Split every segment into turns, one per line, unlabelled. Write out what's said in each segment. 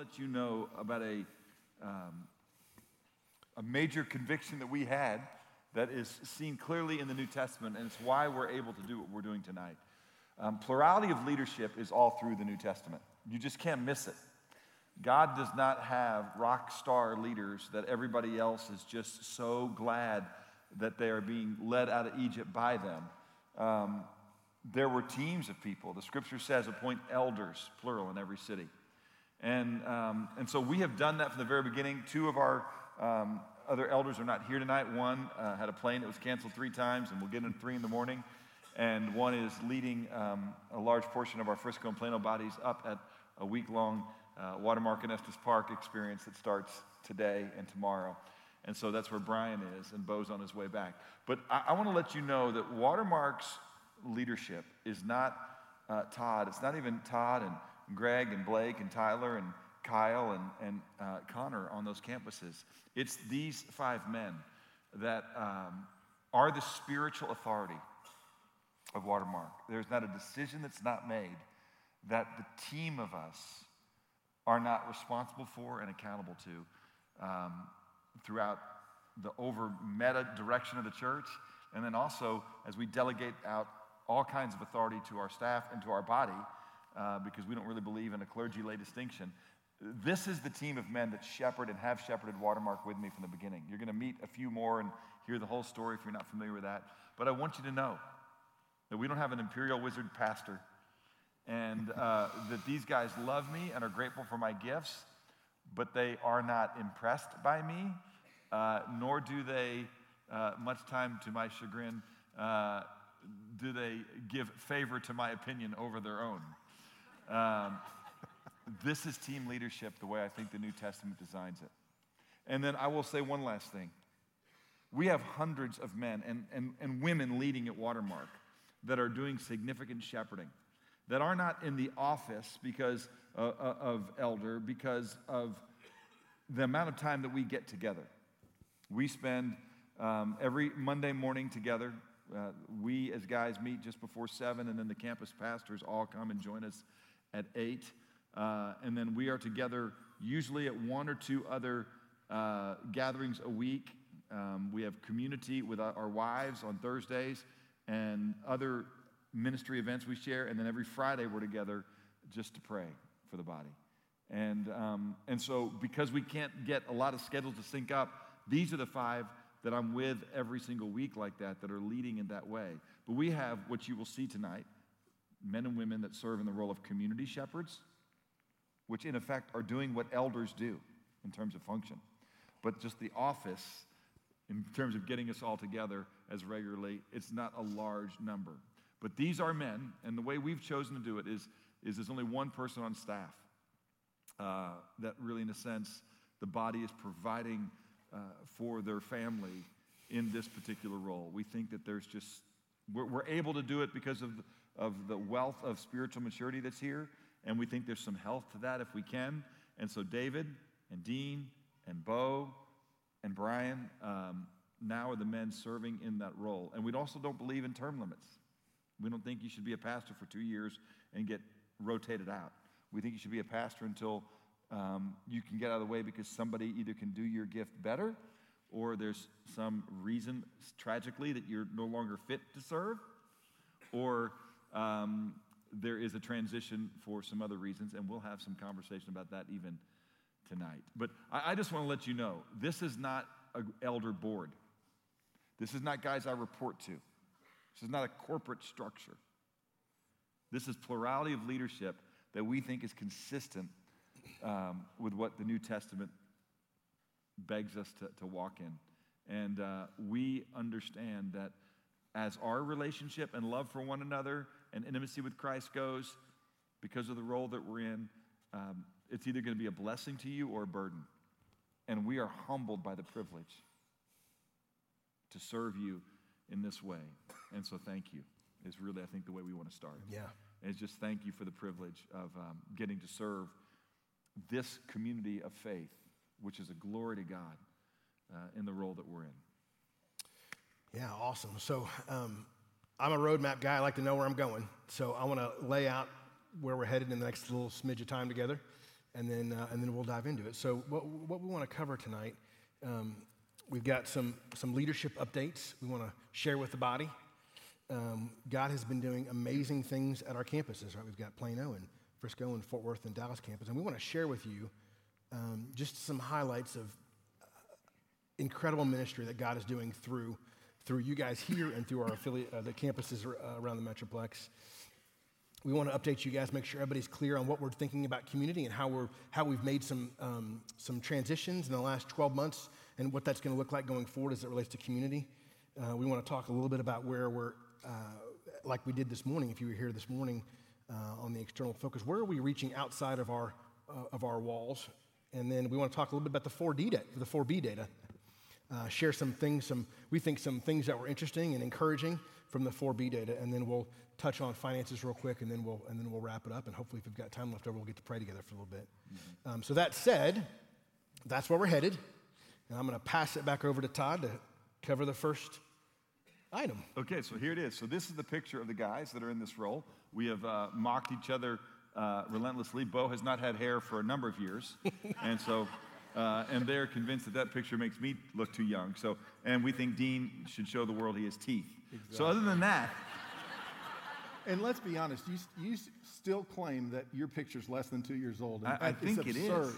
let you know about a, um, a major conviction that we had that is seen clearly in the New Testament, and it's why we're able to do what we're doing tonight. Um, plurality of leadership is all through the New Testament. You just can't miss it. God does not have rock star leaders that everybody else is just so glad that they are being led out of Egypt by them. Um, there were teams of people. The scripture says appoint elders, plural, in every city. And, um, and so we have done that from the very beginning. Two of our um, other elders are not here tonight. One uh, had a plane that was canceled three times, and we'll get in three in the morning. And one is leading um, a large portion of our Frisco and Plano bodies up at a week long uh, Watermark and Estes Park experience that starts today and tomorrow. And so that's where Brian is, and Bo's on his way back. But I, I want to let you know that Watermark's leadership is not uh, Todd. It's not even Todd and Greg and Blake and Tyler and Kyle and, and uh, Connor on those campuses. It's these five men that um, are the spiritual authority of Watermark. There's not a decision that's not made that the team of us are not responsible for and accountable to um, throughout the over meta direction of the church. And then also, as we delegate out all kinds of authority to our staff and to our body, uh, because we don't really believe in a clergy lay distinction. This is the team of men that shepherd and have shepherded Watermark with me from the beginning. You're going to meet a few more and hear the whole story if you're not familiar with that. But I want you to know that we don't have an imperial wizard pastor and uh, that these guys love me and are grateful for my gifts, but they are not impressed by me, uh, nor do they, uh, much time to my chagrin, uh, do they give favor to my opinion over their own. Um, this is team leadership the way I think the New Testament designs it. And then I will say one last thing. We have hundreds of men and, and, and women leading at Watermark that are doing significant shepherding that are not in the office because uh, uh, of elder, because of the amount of time that we get together. We spend um, every Monday morning together. Uh, we, as guys, meet just before seven, and then the campus pastors all come and join us at eight. Uh, and then we are together usually at one or two other uh, gatherings a week. Um, we have community with our wives on Thursdays and other ministry events we share, and then every Friday we're together just to pray for the body. And, um, and so, because we can't get a lot of schedules to sync up, these are the five that I'm with every single week like that, that are leading in that way. But we have what you will see tonight men and women that serve in the role of community shepherds, which in effect are doing what elders do in terms of function. But just the office, in terms of getting us all together as regularly, it's not a large number. But these are men, and the way we've chosen to do it is, is there's only one person on staff uh, that really, in a sense, the body is providing uh, for their family in this particular role. We think that there's just, we're, we're able to do it because of, of the wealth of spiritual maturity that's here, and we think there's some health to that if we can. And so, David and Dean and Bo and Brian um, now are the men serving in that role. And we also don't believe in term limits. We don't think you should be a pastor for two years and get rotated out. We think you should be a pastor until um, you can get out of the way because somebody either can do your gift better or there's some reason, tragically, that you're no longer fit to serve, or um, there is a transition for some other reasons, and we'll have some conversation about that even tonight. But I, I just want to let you know this is not an elder board. This is not guys I report to. This is not a corporate structure. This is plurality of leadership that we think is consistent um, with what the New Testament begs us to, to walk in. And uh, we understand that as our relationship and love for one another and intimacy with Christ goes, because of the role that we're in, um, it's either going to be a blessing to you or a burden. And we are humbled by the privilege to serve you in this way. And so thank you is really, I think, the way we want to start.
Yeah.
And just thank you for the privilege of um, getting to serve this community of faith, which is a glory to God uh, in the role that we're in.
Yeah, awesome. So um, I'm a roadmap guy. I like to know where I'm going. So I want to lay out where we're headed in the next little smidge of time together. and then, uh, and then we'll dive into it. So, what, what we want to cover tonight, um, we've got some, some leadership updates we want to share with the body. Um, God has been doing amazing things at our campuses, right? We've got Plano and Frisco and Fort Worth and Dallas campus, and we want to share with you um, just some highlights of uh, incredible ministry that God is doing through, through you guys here and through our affiliate, uh, the campuses uh, around the Metroplex we want to update you guys, make sure everybody's clear on what we're thinking about community and how, we're, how we've made some, um, some transitions in the last 12 months and what that's going to look like going forward as it relates to community. Uh, we want to talk a little bit about where we're, uh, like we did this morning, if you were here this morning uh, on the external focus, where are we reaching outside of our, uh, of our walls? And then we want to talk a little bit about the 4D data, the 4B data. Uh, share some things, some, we think some things that were interesting and encouraging from the 4B data, and then we'll touch on finances real quick, and then we'll and then we'll wrap it up. And hopefully, if we've got time left over, we'll get to pray together for a little bit. Mm-hmm. Um, so that said, that's where we're headed, and I'm going to pass it back over to Todd to cover the first item.
Okay, so here it is. So this is the picture of the guys that are in this role. We have uh, mocked each other uh, relentlessly. Bo has not had hair for a number of years, and so. Uh, and they're convinced that that picture makes me look too young. So, and we think Dean should show the world he has teeth. Exactly. So, other than that,
and let's be honest, you, you still claim that your picture's less than two years old.
I, I think
it
is.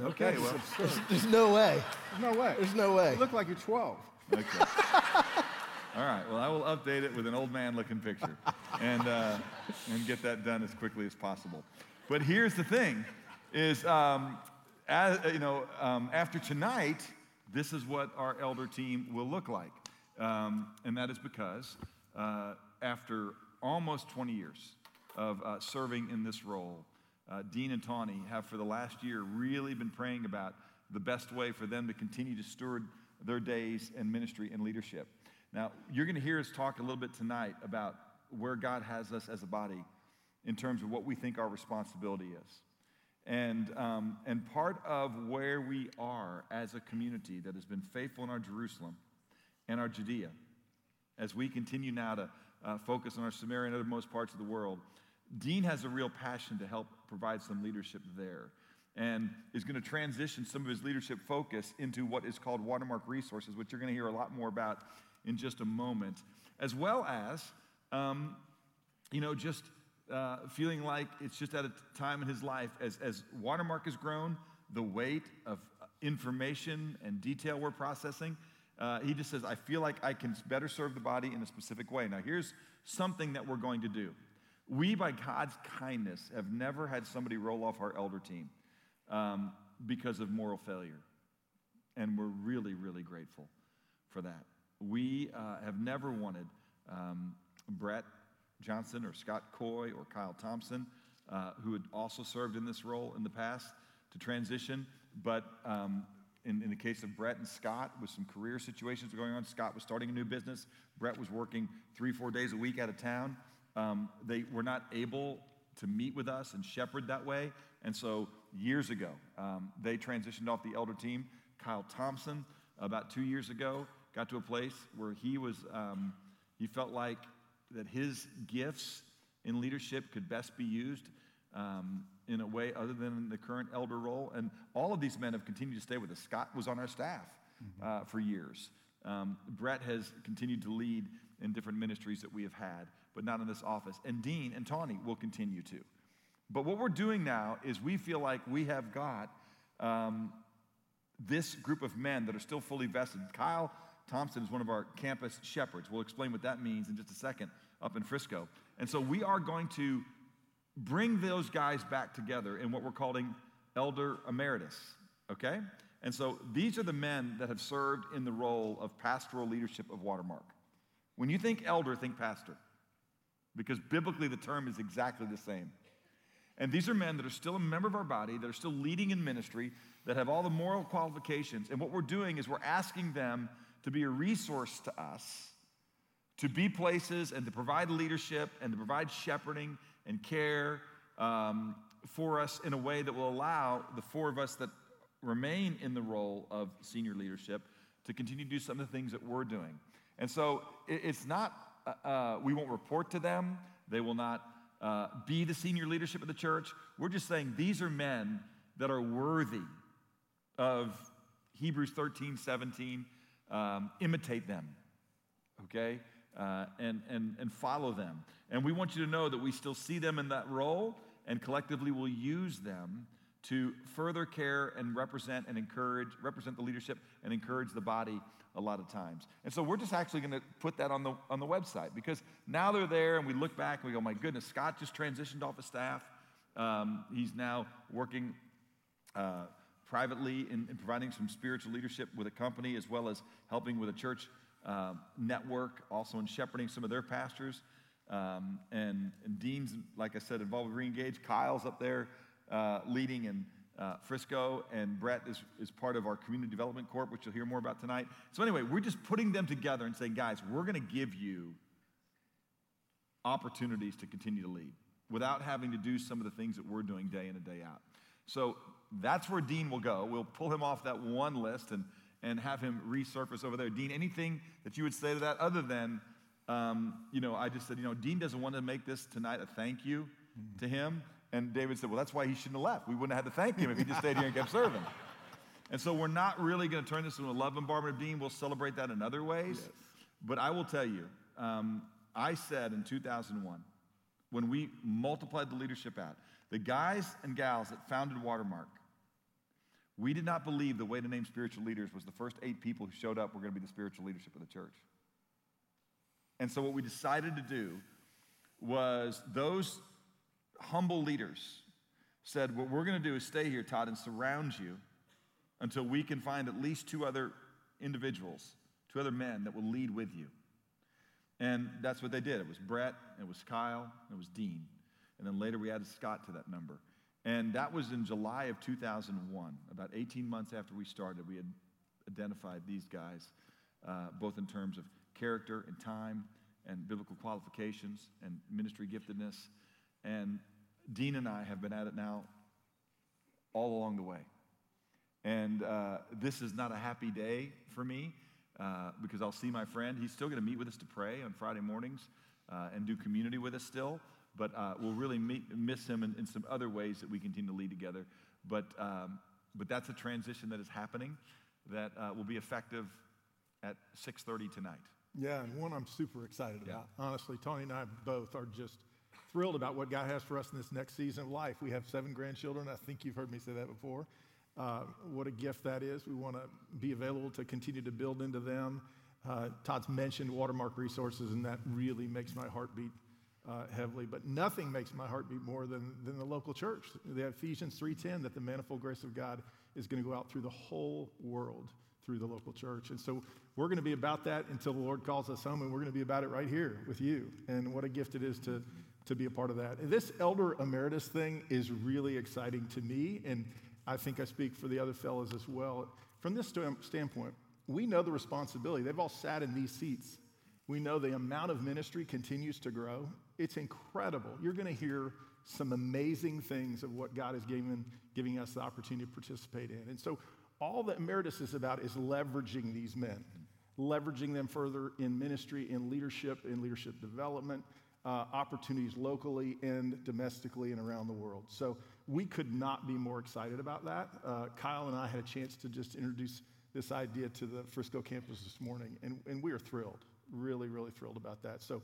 Okay,
well,
there's, there's, no way.
There's no way.
There's no way.
You look like you're 12. Okay.
All right. Well, I will update it with an old man looking picture and, uh, and get that done as quickly as possible. But here's the thing is, um, as, you know, um, after tonight, this is what our elder team will look like. Um, and that is because uh, after almost 20 years of uh, serving in this role, uh, Dean and Tawny have for the last year really been praying about the best way for them to continue to steward their days and ministry and leadership. Now, you're going to hear us talk a little bit tonight about where God has us as a body in terms of what we think our responsibility is. And, um, and part of where we are as a community that has been faithful in our Jerusalem and our Judea, as we continue now to uh, focus on our Samaria and other most parts of the world, Dean has a real passion to help provide some leadership there and is going to transition some of his leadership focus into what is called Watermark Resources, which you're going to hear a lot more about in just a moment, as well as, um, you know, just uh, feeling like it's just at a time in his life as, as Watermark has grown, the weight of information and detail we're processing uh, he just says, I feel like I can better serve the body in a specific way. Now, here's something that we're going to do. We, by God's kindness, have never had somebody roll off our elder team um, because of moral failure. And we're really, really grateful for that. We uh, have never wanted um, Brett Johnson or Scott Coy or Kyle Thompson, uh, who had also served in this role in the past, to transition. But um, in, in the case of Brett and Scott, with some career situations going on, Scott was starting a new business. Brett was working three, four days a week out of town. Um, they were not able to meet with us and shepherd that way. And so years ago, um, they transitioned off the elder team. Kyle Thompson, about two years ago, got to a place where he was, um, he felt like that his gifts in leadership could best be used um, in a way other than the current elder role. And all of these men have continued to stay with us. Scott was on our staff mm-hmm. uh, for years. Um, Brett has continued to lead in different ministries that we have had, but not in this office. And Dean and Tawny will continue to. But what we're doing now is we feel like we have got um, this group of men that are still fully vested. Kyle Thompson is one of our campus shepherds. We'll explain what that means in just a second up in Frisco. And so we are going to bring those guys back together in what we're calling elder emeritus, okay? And so these are the men that have served in the role of pastoral leadership of Watermark. When you think elder, think pastor, because biblically the term is exactly the same. And these are men that are still a member of our body, that are still leading in ministry, that have all the moral qualifications. And what we're doing is we're asking them to be a resource to us, to be places and to provide leadership and to provide shepherding and care um, for us in a way that will allow the four of us that remain in the role of senior leadership to continue to do some of the things that we're doing. And so it, it's not, uh, uh, we won't report to them, they will not uh, be the senior leadership of the church. We're just saying these are men that are worthy of Hebrews 13, 17. Um, imitate them, okay? Uh, and, and, and follow them. And we want you to know that we still see them in that role and collectively will use them to further care and represent and encourage, represent the leadership and encourage the body a lot of times. And so we're just actually going to put that on the, on the website because now they're there and we look back and we go, my goodness, Scott just transitioned off of staff. Um, he's now working uh, privately in, in, providing some spiritual leadership with a company as well as helping with a church uh, network, also in shepherding some of their pastors. Um, and, and Dean's, like I said, involved with Reengage. Kyle's up there uh, leading in uh, Frisco, and Brett is, is part of our Community Development Corp, which you'll hear more about tonight. So, anyway, we're just putting them together and saying, guys, we're going to give you opportunities to continue to lead without having to do some of the things that we're doing day in and day out. So, that's where Dean will go. We'll pull him off that one list and, and have him resurface over there. Dean, anything that you would say to that other than, um, you know, I just said, you know, Dean doesn't want to make this tonight a thank you mm-hmm. to him. And David said, Well, that's why he shouldn't have left. We wouldn't have had to thank him if he just stayed here and kept serving. And so we're not really going to turn this into a love bombardment of Dean. We'll celebrate that in other ways. Yes. But I will tell you, um, I said in 2001, when we multiplied the leadership out, the guys and gals that founded Watermark, we did not believe the way to name spiritual leaders was the first eight people who showed up were going to be the spiritual leadership of the church. And so what we decided to do was those humble leaders said, What we're going to do is stay here, Todd, and surround you until we can find at least two other individuals, two other men that will lead with you. And that's what they did. It was Brett, it was Kyle, it was Dean. And then later we added Scott to that number. And that was in July of 2001. About 18 months after we started, we had identified these guys, uh, both in terms of character and time and biblical qualifications and ministry giftedness. And Dean and I have been at it now all along the way. And uh, this is not a happy day for me uh, because I'll see my friend. He's still going to meet with us to pray on Friday mornings uh, and do community with us still. But uh, we'll really meet, miss him in, in, some other ways that we continue to lead together. But, um, but that's a transition that is happening that uh, will be effective at 6.30 tonight.
Yeah, and one I'm super excited about. Honestly, Tony and I both are just thrilled about what God has for us in this next season of life. We have seven grandchildren. I think you've heard me say that before. Uh, what a gift that is. We want to be available to continue to build into them. Uh, Todd's mentioned watermark resources, and that really makes my heart beat uh, heavily. But nothing makes my heart beat more than, than the local church. The Ephesians 3.10, that the manifold grace of God is going to go out through the whole world through the local church. And so we're going to be about that until the Lord calls us home, and we're going to be about it right here with you. And what a gift it is to to be a part of that. This elder emeritus thing is really exciting to me, and I think I speak for the other fellows as well. From this standpoint, we know the responsibility. They've all sat in these seats. We know the amount of ministry continues to grow. It's incredible. You're going to hear some amazing things of what God is giving, giving us the opportunity to participate in. And so, all that emeritus is about is leveraging these men, leveraging them further in ministry, in leadership, in leadership development, uh, opportunities locally and domestically and around the world. So we could not be more excited about that. Uh, Kyle and I had a chance to just introduce this idea to the Frisco campus this morning, and, and we are thrilled, really, really thrilled about that. So,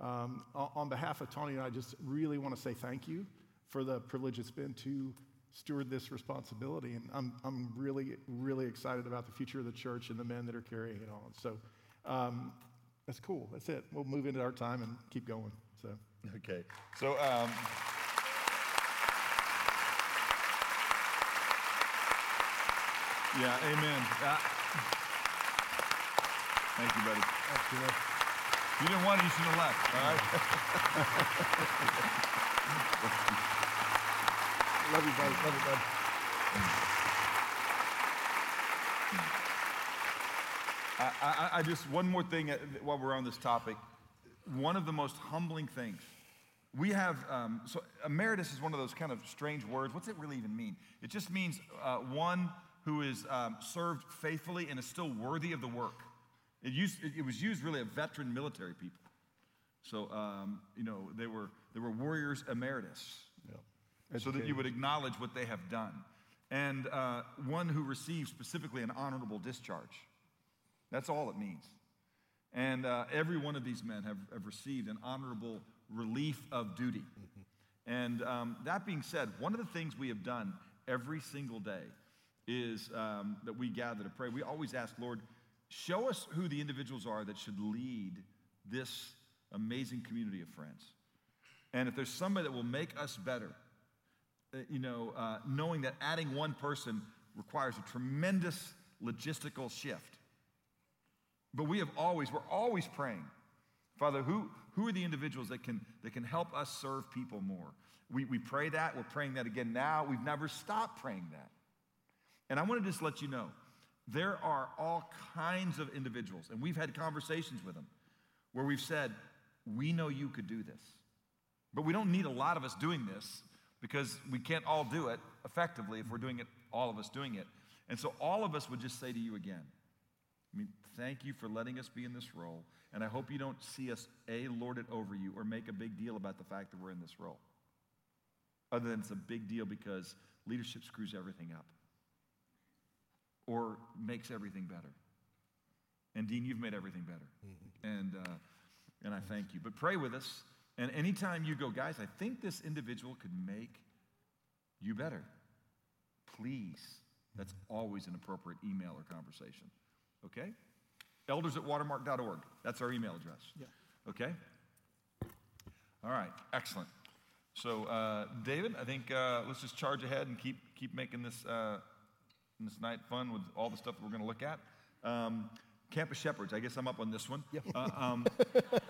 um, on behalf of Tony and I, just really want to say thank you for the privilege it's been to steward this responsibility. And I'm, I'm really, really excited about the future of the church and the men that are carrying it on. So, um, that's cool. That's it. We'll move into our time and keep going. So
okay. So um, yeah, amen. Uh, thank you, buddy. You. You didn't want it, you should have left. All right.
Love you, buddy. Love you, bud.
I, I, I, just, one more thing uh, while we're on this topic one of the most humbling things. We have, um, so emeritus is one of those kind of strange words. What's it really even mean? It just means uh, one who is um, served faithfully and is still worthy of the work. It, used, it, it was used really of veteran military people. So, um, you know, they were, they were warriors emeritus. Yep. So that you would acknowledge what they have done. and uh, one who receives specifically an honorable discharge. That's all it means. And uh, every one of these men have, have received an honorable relief of duty. And um, that being said, one of the things we have done every single day is um, that we gather to pray. We always ask, Lord, show us who the individuals are that should lead this amazing community of friends. And if there's somebody that will make us better, uh, you know, uh, knowing that adding one person requires a tremendous logistical shift. But we have always, we're always praying, Father, who, who are the individuals that can, that can help us serve people more? We, we pray that. We're praying that again now. We've never stopped praying that. And I want to just let you know there are all kinds of individuals, and we've had conversations with them where we've said, We know you could do this. But we don't need a lot of us doing this because we can't all do it effectively if we're doing it, all of us doing it. And so all of us would just say to you again, I mean, thank you for letting us be in this role. And I hope you don't see us, A, lord it over you or make a big deal about the fact that we're in this role. Other than it's a big deal because leadership screws everything up or makes everything better. And Dean, you've made everything better. Mm-hmm. And, uh, and I thank you. But pray with us. And anytime you go, guys, I think this individual could make you better. Please. That's always an appropriate email or conversation. Okay? Elders at watermark.org. That's our email address.
Yeah.
Okay? All right. Excellent. So, uh, David, I think uh, let's just charge ahead and keep, keep making this, uh, this night fun with all the stuff that we're going to look at. Um, Campus Shepherds, I guess I'm up on this one.
Yep.
Uh, um,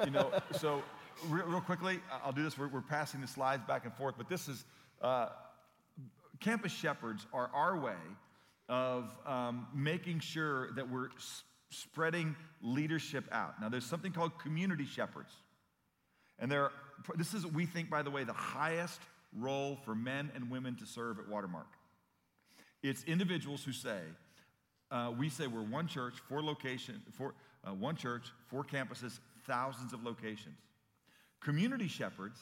you know, so real, real, quickly, I'll do this. We're, we're, passing the slides back and forth, but this is uh, Campus Shepherds are our way of um, making sure that we're s- spreading leadership out. Now, there's something called community shepherds. And there, this is, we think, by the way, the highest role for men and women to serve at Watermark. It's individuals who say, uh, we say we're one church, four location, four, uh, one church, four campuses, thousands of locations. Community shepherds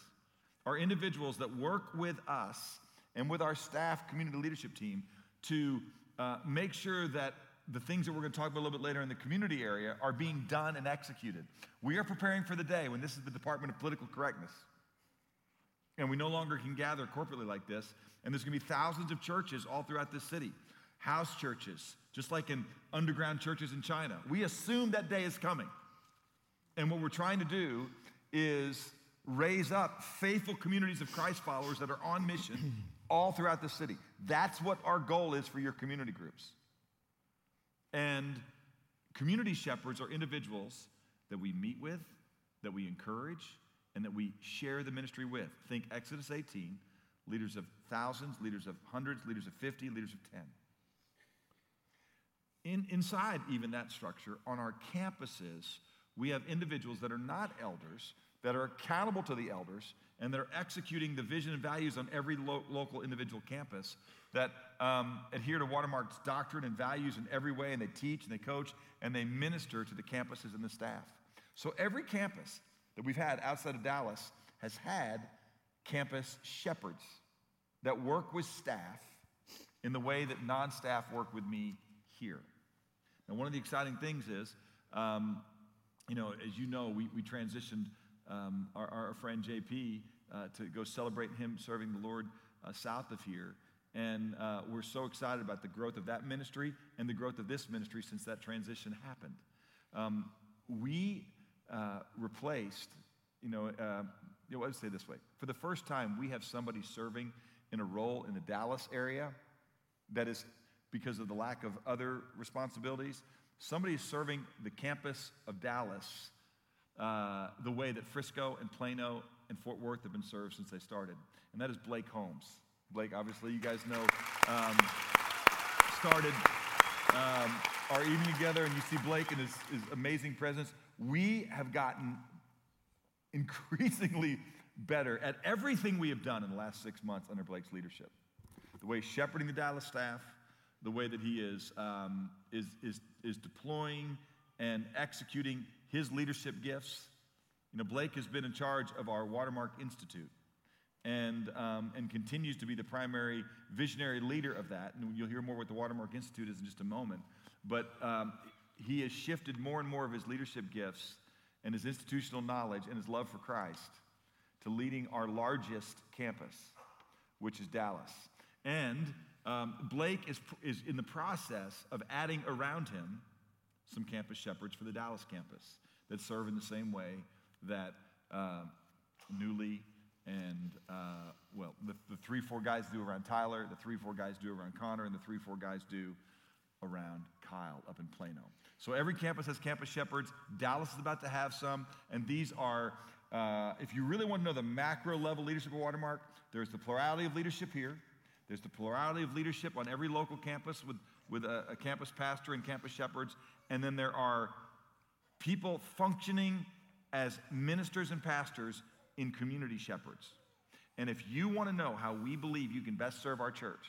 are individuals that work with us and with our staff community leadership team to uh, make sure that the things that we're going to talk about a little bit later in the community area are being done and executed. We are preparing for the day when this is the Department of Political Correctness. And we no longer can gather corporately like this. And there's going to be thousands of churches all throughout this city, house churches, just like in underground churches in China. We assume that day is coming. And what we're trying to do is raise up faithful communities of Christ followers that are on mission all throughout the city. That's what our goal is for your community groups. And community shepherds are individuals that we meet with, that we encourage, and that we share the ministry with. Think Exodus 18 leaders of thousands, leaders of hundreds, leaders of 50, leaders of 10. In, inside even that structure, on our campuses, we have individuals that are not elders, that are accountable to the elders, and that are executing the vision and values on every lo- local individual campus, that um, adhere to Watermark's doctrine and values in every way, and they teach and they coach and they minister to the campuses and the staff. So every campus that we've had outside of Dallas has had campus shepherds that work with staff in the way that non staff work with me here. And one of the exciting things is, um, you know, as you know, we, we transitioned um, our, our, friend JP uh, to go celebrate him serving the Lord uh, south of here. And uh, we're so excited about the growth of that ministry and the growth of this ministry since that transition happened. Um, we uh, replaced, you know, uh, you know, I would say this way. For the first time, we have somebody serving in a role in the Dallas area that is because of the lack of other responsibilities. Somebody is serving the campus of Dallas uh, the way that Frisco and Plano and Fort Worth have been served since they started, and that is Blake Holmes. Blake, obviously, you guys know, um, started um, our evening together, and you see Blake and his, his amazing presence. We have gotten increasingly better at everything we have done in the last six months under Blake's leadership. The way shepherding the Dallas staff, the way that he is, um, is, is, is deploying and executing his leadership gifts. You know, Blake has been in charge of our Watermark Institute. and, um, and continues to be the primary visionary leader of that. And you'll hear more what the Watermark Institute is in just a moment. But um, he has shifted more and more of his leadership gifts and his institutional knowledge and his love for Christ to leading our largest campus, which is Dallas. And um, Blake is, is in the process of adding around him some campus shepherds for the Dallas campus that serve in the same way that uh, Newly and, uh, well, the, the three, four guys do around Tyler, the three, four guys do around Connor, and the three, four guys do around Kyle up in Plano. So every campus has campus shepherds. Dallas is about to have some, and these are, uh, if you really want to know the macro level leadership of Watermark, there's the plurality of leadership here. There's the plurality of leadership on every local campus with, with a, a campus pastor and campus shepherds. And then there are people functioning as ministers and pastors in community shepherds. And if you want to know how we believe you can best serve our church,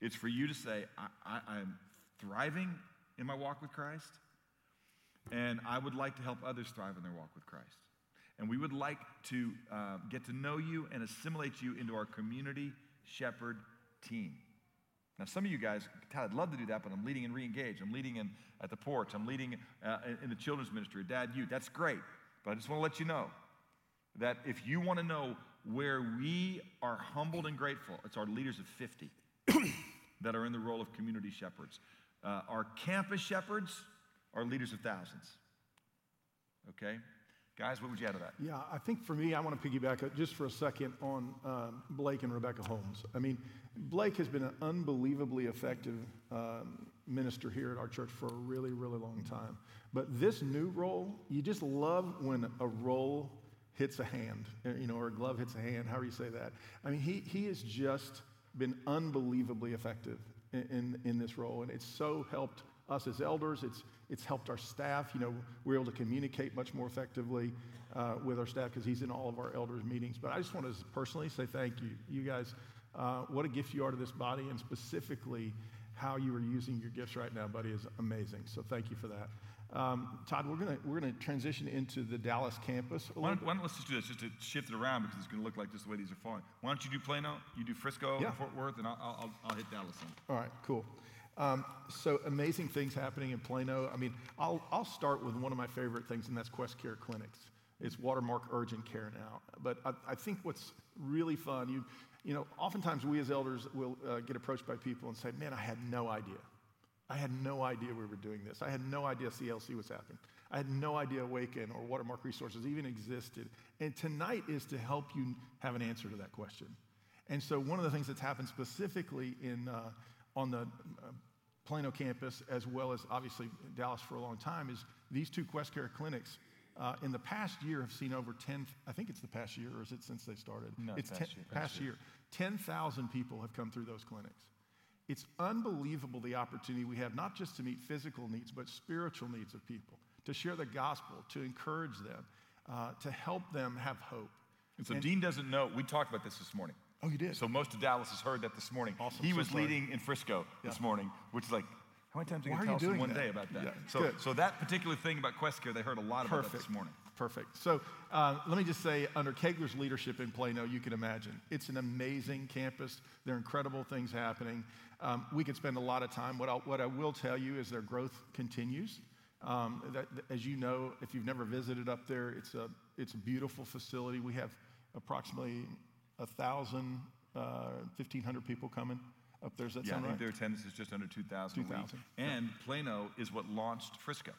it's for you to say, I, am thriving in my walk with Christ, and I would like to help others thrive in their walk with Christ. And we would like to uh, get to know you and assimilate you into our community shepherd team. Now, some of you guys, I'd love to do that, but I'm leading in Reengage. I'm leading in at the porch. I'm leading uh, in the children's ministry, Dad you. That's great. But I just want to let you know that if you want to know where we are humbled and grateful, it's our leaders of 50 that are in the role of community shepherds. Uh, our campus shepherds are leaders of thousands. Okay? Guys, what would you add to that?
Yeah, I think for me, I want to piggyback just for a second on um, Blake and Rebecca Holmes. I mean, Blake has been an unbelievably effective um, minister here at our church for a really, really long time. But this new role, you just love when a role hits a hand, uh, you know, or a glove hits a hand, however you say that. I mean, he, he has just been unbelievably effective in, in, this role, and it's so helped us as elders. It's, it's helped our staff. You know, we're able to communicate much more effectively uh, with our staff because he's in all of our elders' meetings. But I just want to personally say thank you. You guys, uh, what a gift you are to this body, and specifically how you are using your gifts right now, buddy, is amazing. So thank you for that. Um, Todd, we're going we're gonna transition into the Dallas campus.
Why don't, why don't, let's just do this, just to shift it around because it's going to look like just the way these are falling. Why don't you do Plano, you do Frisco, yeah. Fort Worth, and I'll, I'll, I'll hit Dallas.
All right, cool. Um, so amazing things happening in Plano. I mean, I'll, I'll start with one of my favorite things, and that's Quest Care Clinics. It's Watermark Urgent Care now. But I, I think what's really fun, you, you know, oftentimes we as elders will uh, get approached by people and say, man, I had no idea. I had no idea we were doing this. I had no idea CLC was happening. I had no idea Awaken or Watermark Resources even existed. And tonight is to help you have an answer to that question. And so, one of the things that's happened specifically in, uh, on the uh, Plano campus, as well as obviously Dallas for a long time, is these two Quest Care clinics uh, in the past year have seen over 10, I think it's the past year, or is it since they started?
No,
it's
past,
ten,
year,
past, year. 10,000 people have come through those clinics. It's unbelievable the opportunity we have, not just to meet physical needs, but spiritual needs of people, to share the gospel, to encourage them, uh, to help them have hope.
And so and, Dean doesn't know, we talked about this this morning.
Oh, you did?
So most of Dallas has heard that this morning.
Awesome.
He
so
was
sorry.
leading in Frisco yeah. this morning, which is like, how many times
are
you going to
tell us
in one
that?
day about that?
Yeah.
So,
Good.
so that particular thing about Quest Care, they heard a lot
Perfect.
about that this morning.
Perfect. So uh, let me just say, under Kaigler's leadership in Plano, you can imagine it's an amazing campus. There are incredible things happening. Um, we could spend a lot of time. What, i what I will tell you is their growth continues. Um, that, as you know, if you've never visited up there, it's a, it's a beautiful facility. We have approximately 1,000, uh, 1,500 people coming up there. Does that
yeah,
sound
I think
right?
their attendance is just under 2,000
2,000.
And Plano is what launched Frisco.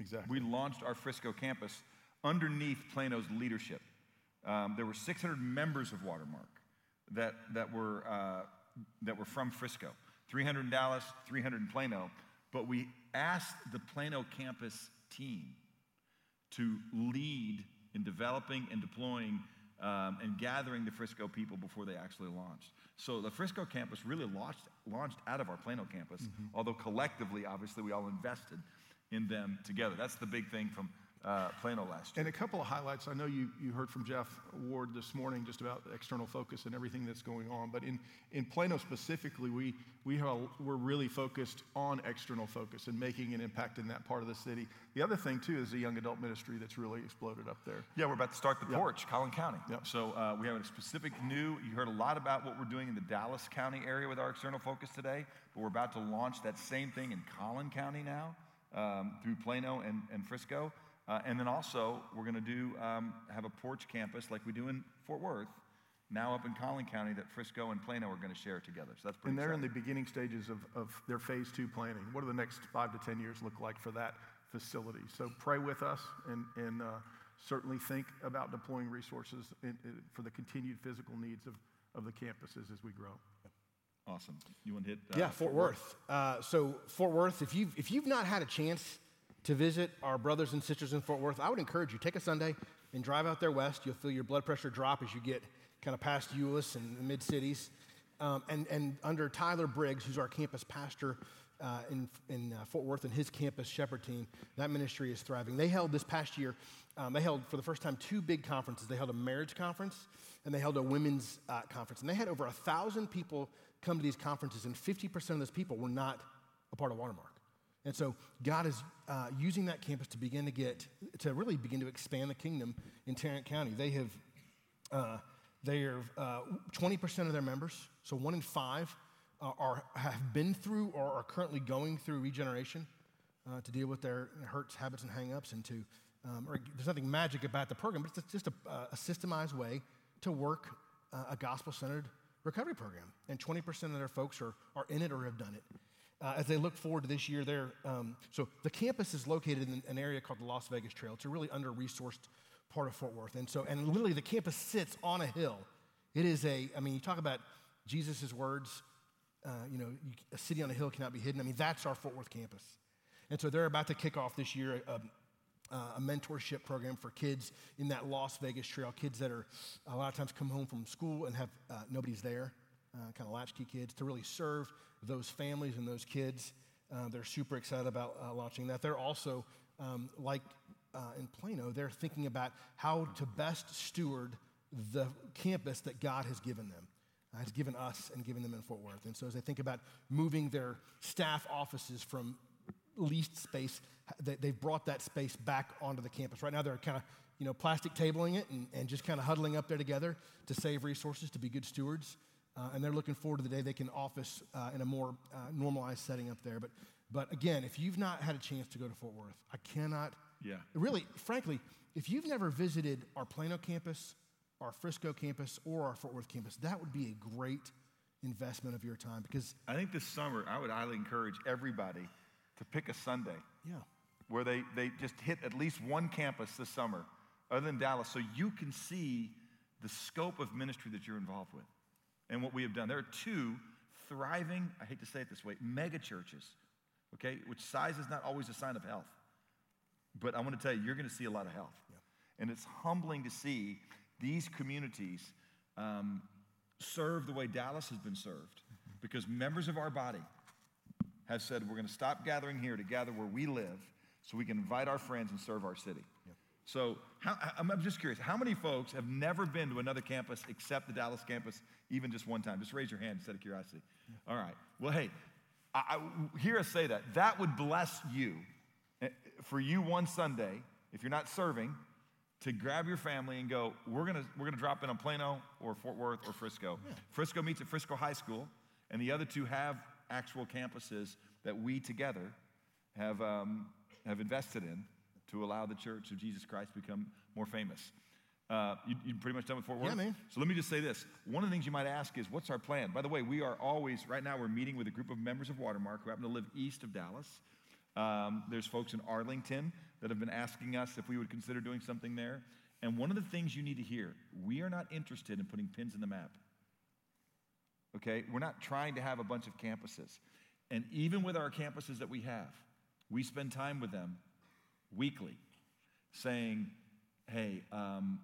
Exactly.
We launched our Frisco campus underneath Plano's leadership. Um, there were 600 members of Watermark that, that were uh, that were from Frisco 300 in Dallas, 300 in Plano. But we asked the Plano campus team to lead in developing and deploying um, and gathering the Frisco people before they actually launched. So the Frisco campus really launched, launched out of our Plano campus, mm-hmm. although collectively, obviously, we all invested in them together. That's the big thing from uh, Plano last year.
And a couple of highlights. I know you, you heard from Jeff Ward this morning just about external focus and everything that's going on. But in, in Plano specifically, we, we have, we're really focused on external focus and making an impact in that part of the city. The other thing, too, is the young adult ministry that's really exploded up there.
Yeah, we're about to start the
Yep.
porch, Collin County.
Yep.
So uh, we have a specific new, you heard a lot about what we're doing in the Dallas County area with our external focus today, but we're about to launch that same thing in Collin County now um, through Plano and, and Frisco. Uh, and then also, we're going to do um, have a porch campus like we do in Fort Worth, now up in Collin County that Frisco and Plano are going to share together. So that's pretty
And they're in the beginning stages of, of their phase two planning. What do the next five to 10 years look like for that facility? So pray with us and, and uh, certainly think about deploying resources in, in- for the continued physical needs of, of the campuses as we grow.
Awesome. You want to hit? uh,
Yeah, Fort Worth. Uh, so Fort Worth, if you've if you've not had a chance to visit our brothers and sisters in Fort Worth, I would encourage you take a Sunday and drive out there west. You'll feel your blood pressure drop as you get kind of past Euless and the mid cities. Um, and and under Tyler Briggs, who's our campus pastor uh, in in uh, Fort Worth and his campus shepherd team, that ministry is thriving. They held this past year. Um, they held for the first time two big conferences. They held a marriage conference and they held a women's uh, conference. And they had over a thousand people come to these conferences, and 50% of those people were not a part of Watermark. And so God is uh, using that campus to begin to get, to really begin to expand the kingdom in Tarrant County. They have, uh, they are uh, 20% of their members, so one in five, uh, are, have been through or are currently going through regeneration uh, to deal with their hurts, habits, and hangups, and to, um, or there's nothing magic about the program, but it's just a, a systemized way to work uh, a gospel centered recovery program. And 20% of their folks are, are in it or have done it. Uh, as they look forward to this year, they're, um, so the campus is located in an area called the Las Vegas Trail. It's a really under resourced part of Fort Worth. And so, and literally the campus sits on a hill. It is a, I mean, you talk about Jesus' words, uh, you know, you, a city on a hill cannot be hidden. I mean, that's our Fort Worth campus. And so they're about to kick off this year a, uh, a mentorship program for kids in that Las Vegas Trail. Kids that are a lot of times come home from school and have uh, nobody's there, uh, kind of latchkey kids, to really serve those families and those kids. Uh, they're super excited about uh, launching that. They're also, um, like uh, in Plano, they're thinking about how to best steward the campus that God has given them uh, has given us and given them in Fort Worth. And so as they think about moving their staff offices from leased space, they, they've brought that space back onto the campus. Right now they're kind of, you know, plastic tabling it and, and just kind of huddling up there together to save resources, to be good stewards. Uh, and they're looking forward to the day they can office uh, in a more uh, normalized setting up there. But, but again, if you've not had a chance to go to Fort Worth, I cannot,
Yeah.
really, frankly, if you've never visited our Plano campus, our Frisco campus, or our Fort Worth campus, that would be a great investment of your time because,
I think this summer, I would highly encourage everybody to pick a Sunday
yeah,
where they, they just hit at least one campus this summer, other than Dallas, so you can see the scope of ministry that you're involved with and what we have done. There are two thriving, I hate to say it this way, mega churches, okay, which size is not always a sign of health. But I want to tell you, you're going to see a lot of health. And it's humbling to see these communities um, serve the way Dallas has been served because members of our body have said we're going to stop gathering here to gather where we live so we can invite our friends and serve our city. So how, I'm just curious, how many folks have never been to another campus except the Dallas campus, even just one time? Just raise your hand instead of curiosity. All right. Well, hey, I, I, hear us say that. That would bless you eh, for you one Sunday, if you're not serving, to grab your family and go, we're gonna, we're gonna drop in on Plano or Fort Worth or Frisco. Frisco meets at Frisco High School, and the other two have actual campuses that we together have, um, have invested in to allow the Church of Jesus Christ to become more famous. Uh, you, you pretty much done with Fort Worth?
Yeah, man.
So let me just say this. One of the things you might ask is, what's our plan? By the way, we are always, right now, we're meeting with a group of members of Watermark who happen to live east of Dallas. Um, there's folks in Arlington that have been asking us if we would consider doing something there. And one of the things you need to hear we are not interested in putting pins in the map. Okay? We're not trying to have a bunch of campuses. And even with our campuses that we have, we spend time with them weekly saying, hey, um,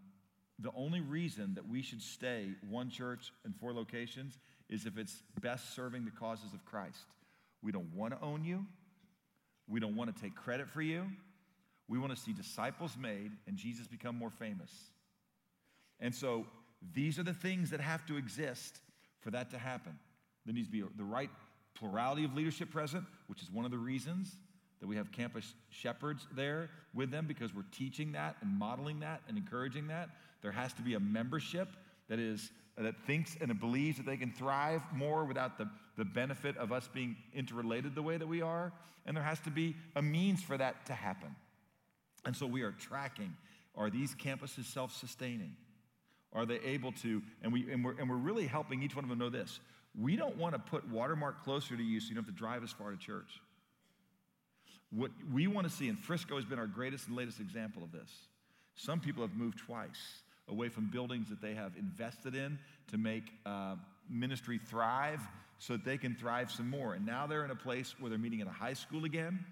the only reason that we should stay one church and four locations is if it's best serving the causes of Christ. We don't want to own you. We don't want to take credit for you. We want to see disciples made and Jesus become more famous. And so these are the things that have to exist for that to happen. There needs to be the right plurality of leadership present, which is one of the reasons that we have campus shepherds there with them because we're teaching that and modeling that and encouraging that. There has to be a membership that is that thinks and believes that they can thrive more without the, the benefit of us being interrelated the way that we are. And there has to be a means for that to happen. And so we are tracking are these campuses self sustaining? Are they able to? And, we, and, we're, and we're really helping each one of them know this. We don't want to put Watermark closer to you so you don't have to drive as far to church. What we want to see, and Frisco has been our greatest and latest example of this. Some people have moved twice away from buildings that they have invested in to make uh, ministry thrive so that they can thrive some more. And now they're in a place where they're meeting at a high school again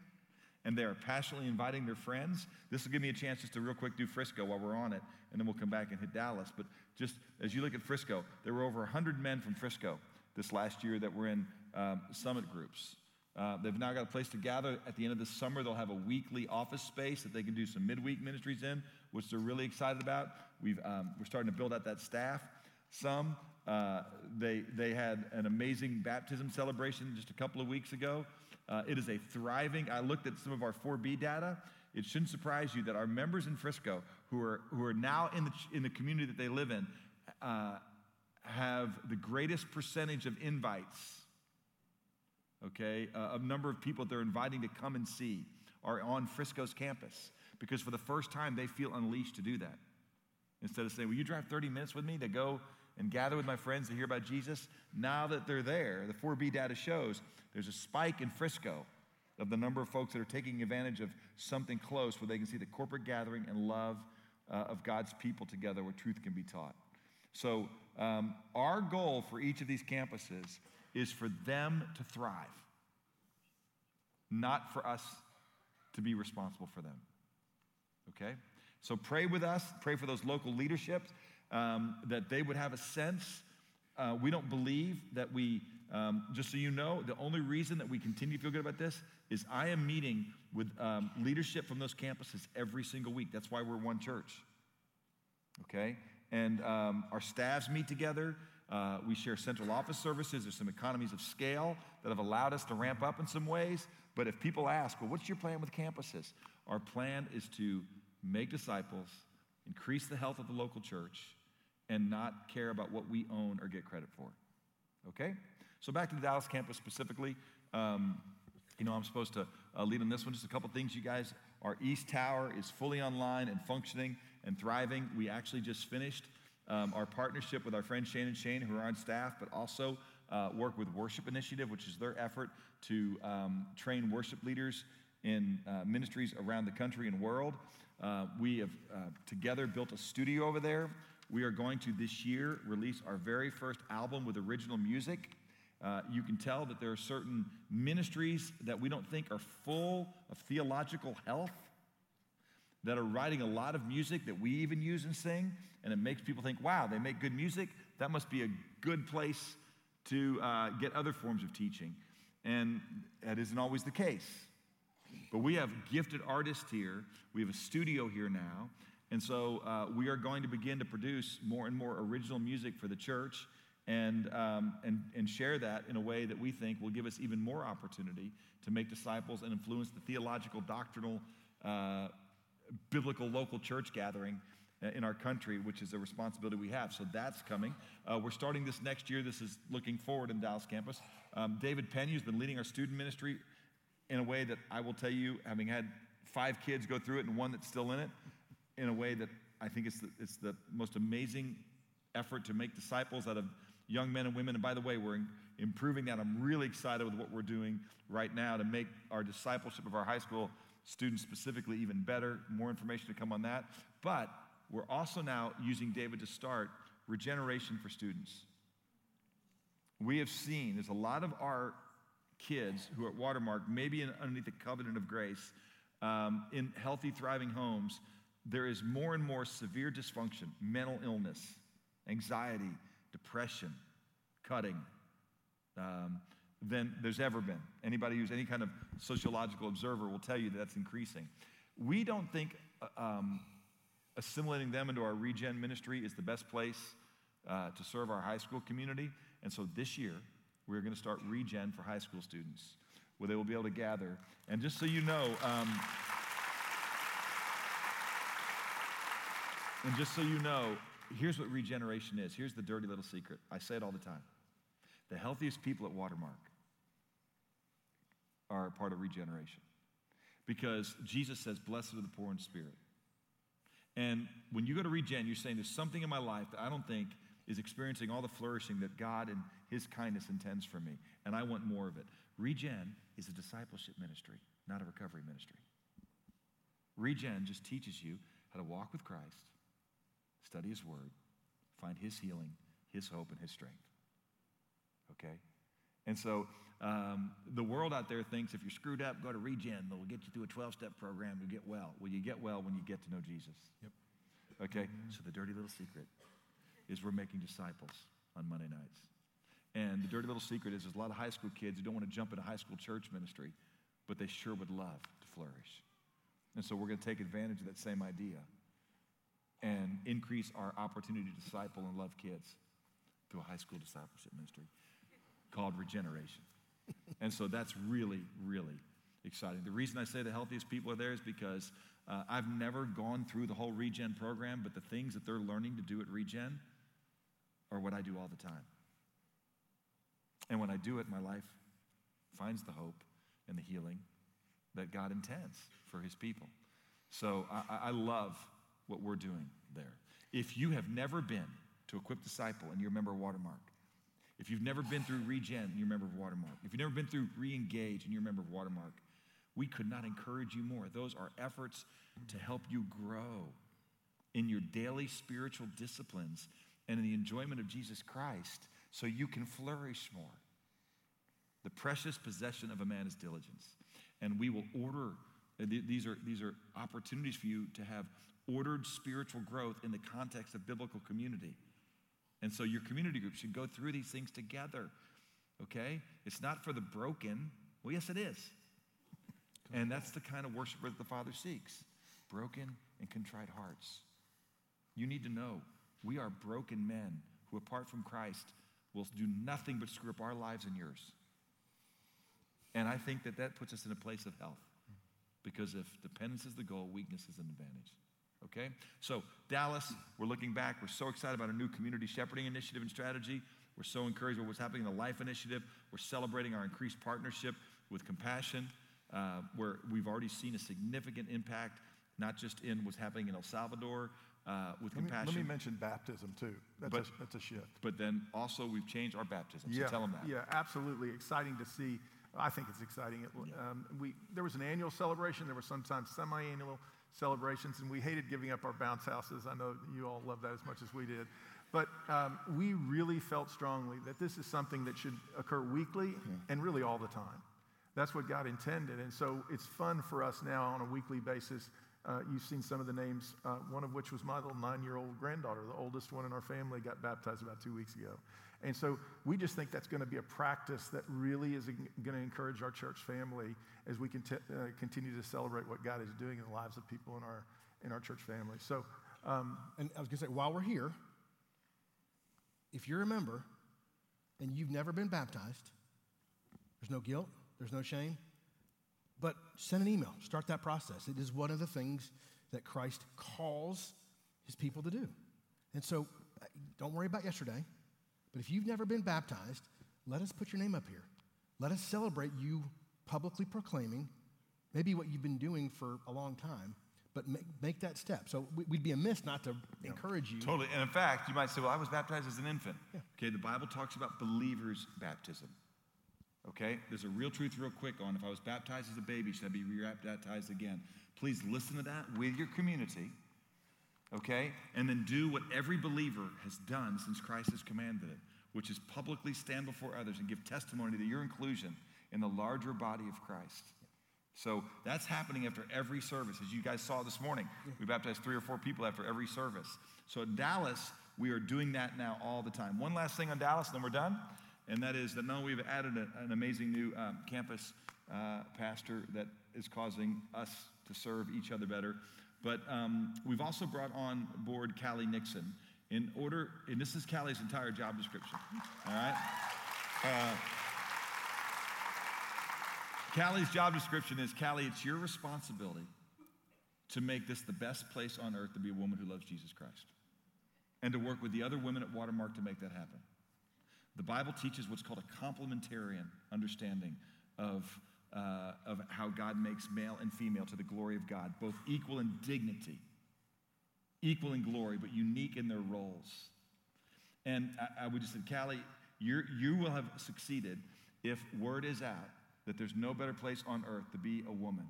and they are passionately inviting their friends. This will give me a chance just to real quick do Frisco while we're on it, and then we'll come back and hit Dallas. But just as you look at Frisco, there were over 100 men from Frisco this last year that were in um, summit groups. Uh, they've now got a place to gather. At the end of the summer, they'll have a weekly office space that they can do some midweek ministries in, which they're really excited about. We've, um, we're starting to build out that staff. Some, uh, they, they had an amazing baptism celebration just a couple of weeks ago. Uh, it is a thriving, I looked at some of our 4B data. It shouldn't surprise you that our members in Frisco, who are, who are now in the, in the community that they live in, uh, have the greatest percentage of invites, okay, uh, of number of people that they're inviting to come and see are on Frisco's campus because for the first time they feel unleashed to do that. Instead of saying, Will you drive 30 minutes with me to go and gather with my friends to hear about Jesus? Now that they're there, the 4B data shows there's a spike in Frisco of the number of folks that are taking advantage of something close where they can see the corporate gathering and love uh, of God's people together where truth can be taught. So, um, our goal for each of these campuses is for them to thrive, not for us to be responsible for them. Okay? So, pray with us, pray for those local leaderships um, that they would have a sense. Uh, we don't believe that we um, just so you know, the only reason that we continue to feel good about this is I am meeting with um, leadership from those campuses every single week. That's why we're one church. Okay? And um, our staffs meet together. Uh, we share central office services. There's some economies of scale that have allowed us to ramp up in some ways. But if people ask, well, what's your plan with campuses? Our plan is to make disciples, increase the health of the local church, and not care about what we own or get credit for. Okay? So back to the Dallas campus specifically. Um, you know, I'm supposed to uh, lead on this one. Just a couple things, you guys. Our East Tower is fully online and functioning and thriving. We actually just finished um, our partnership with our friend Shane and Shane, who are on staff, but also uh, work with Worship Initiative, which is their effort to um, train worship leaders in uh, ministries around the country and world. Uh, we have uh, together built a studio over there. We are going to this year release our very first album with original music. Uh, you can tell that there are certain ministries that we don't think are full of theological health that are writing a lot of music that we even use and sing, and it makes people think, wow, they make good music. That must be a good place to uh, get other forms of teaching. And that isn't always the case. But we have gifted artists here, we have a studio here now, and so uh, we are going to begin to produce more and more original music for the church and, um, and, and share that in a way that we think will give us even more opportunity to make disciples and influence the theological, doctrinal, uh, biblical local church gathering uh, in our country, which is a responsibility we have. So that's coming. Uh, we're starting this next year. This is looking forward in Dallas campus. Um, David Penny has been leading our student ministry in a way that I will tell you, having had five kids go through it and one that's still in it, in a way that I think it's the, it's the most amazing effort to make disciples out of young men and women. And by the way, we're improving that. I'm really excited with what we're doing right now to make our discipleship of our high school students specifically even better. More information to come on that. But we're also now using David to start regeneration for students. We have seen there's a lot of our kids who are at Watermark, maybe in, underneath the covenant of grace, um, in healthy, thriving homes, there is more and more severe dysfunction, mental illness, anxiety, depression, cutting um, than there's ever been. Anybody who's any kind of sociological observer will tell you that that's increasing. We don't think uh, um, assimilating them into our regen ministry is the best place uh, to serve our high school community. And so this year, we're going to start regen for high school students where they will be able to gather. And just so you know, um, and just so you know, here's what regeneration is. Here's the dirty little secret. I say it all the time. The healthiest people at Watermark are part of regeneration. Because Jesus says, Blessed are the poor in spirit. And when you go to regen, you're saying there's something in my life that I don't think is experiencing all the flourishing that God and His kindness intends for me, and I want more of it. Regen is a discipleship ministry, not a recovery ministry. Regen just teaches you how to walk with Christ, study His Word, find His healing, His hope, and His strength. Okay? And so um, the world out there thinks if you're screwed up, go to Regen. They'll get you through a 12 step program to get well. Well, you get well when you get to know Jesus.
Yep.
Okay? So the dirty little secret is we're making disciples on Monday nights. And the dirty little secret is there's a lot of high school kids who don't want to jump into high school church ministry, but they sure would love to flourish. And so we're going to take advantage of that same idea and increase our opportunity to disciple and love kids through a high school discipleship ministry called regeneration. and so that's really, really exciting. The reason I say the healthiest people are there is because uh, I've never gone through the whole Regen program, but the things that they're learning to do at Regen are what I do all the time. And when I do it, my life finds the hope and the healing that God intends for his people. So I, I love what we're doing there. If you have never been to Equip Disciple and you're a member of Watermark, if you've never been through Regen and you're a member of Watermark, if you've never been through Reengage and you're a member of Watermark, we could not encourage you more. Those are efforts to help you grow in your daily spiritual disciplines and in the enjoyment of Jesus Christ so you can flourish more. The precious possession of a man is diligence. And we will order, these are, these are opportunities for you to have ordered spiritual growth in the context of biblical community. And so your community group should go through these things together, okay? It's not for the broken. Well, yes, it is. And that's the kind of worshiper that the Father seeks broken and contrite hearts. You need to know we are broken men who, apart from Christ, will do nothing but screw up our lives and yours. And I think that that puts us in a place of health because if dependence is the goal, weakness is an advantage. Okay? So, Dallas, we're looking back. We're so excited about our new community shepherding initiative and strategy. We're so encouraged by what's happening in the Life Initiative. We're celebrating our increased partnership with Compassion, uh, where we've already seen a significant impact, not just in what's happening in El Salvador uh, with
let me, let me mention baptism too. That's,
But-
a, that's a shift.
But then also, we've changed our baptism. So
yeah,
tell them that.
Yeah, absolutely. Exciting to see. I think it's exciting. It, um, we, there was an annual celebration. There were sometimes semi-annual celebrations, and we hated giving up our bounce houses. I know you all love that as much as we did. But um, we really felt strongly that this is something that should occur weekly and really all the time. That's what God intended. And so it's fun for us now on a weekly basis. Uh, you've seen some of the names, uh, one of which was my little nine year old granddaughter. The oldest one in our family got baptized about two weeks ago. And so we just think that's going to be a practice that really is going to encourage our church family as we cont- uh, continue to celebrate what God is doing in the lives of people in our, in our church family. So, um,
And I was going to say, while we're here, if you're a member and you've never been baptized, there's no guilt, there's no shame, but send an email, start that process. It is one of the things that Christ calls his people to do. And so uh, don't worry about yesterday, but if you've never been baptized, let us put your name up here. Let us celebrate you publicly proclaiming maybe what you've been doing for a long time, but make, make that step. So we- we'd be amiss not to encourage you.
Totally. And in fact, you might say, well, I was baptized as an infant. Okay, the Bible talks about believers' baptism. Okay, there's a real truth, real quick, on if I was baptized as a baby, should I be re-baptized again? Please listen to that with your community. Okay, and then do what every believer has done since Christ has commanded it, which is publicly stand before others and give testimony to your inclusion in the larger body of Christ. So that's happening after every service. As you guys saw this morning, we baptized three or four people after every service. So at Dallas, we are doing that now all the time. One last thing on Dallas, and then we're done. And that is that only we've added a, an amazing new um, campus uh, pastor that is causing us to serve each other better, but um, we've also brought on board Callie Nixon in order, and this is Callie's entire job description, all right? Uh, Callie's job description is Callie, it's your responsibility to make this the best place on earth to be a woman who loves Jesus Christ and to work with the other women at Watermark to make that happen. The Bible teaches what's called a complementarian understanding of, uh, of how God makes male and female to the glory of God, both equal in dignity, equal in glory, but unique in their roles. And I, I would just say, Callie, you you will have succeeded if word is out that there's no better place on earth to be a woman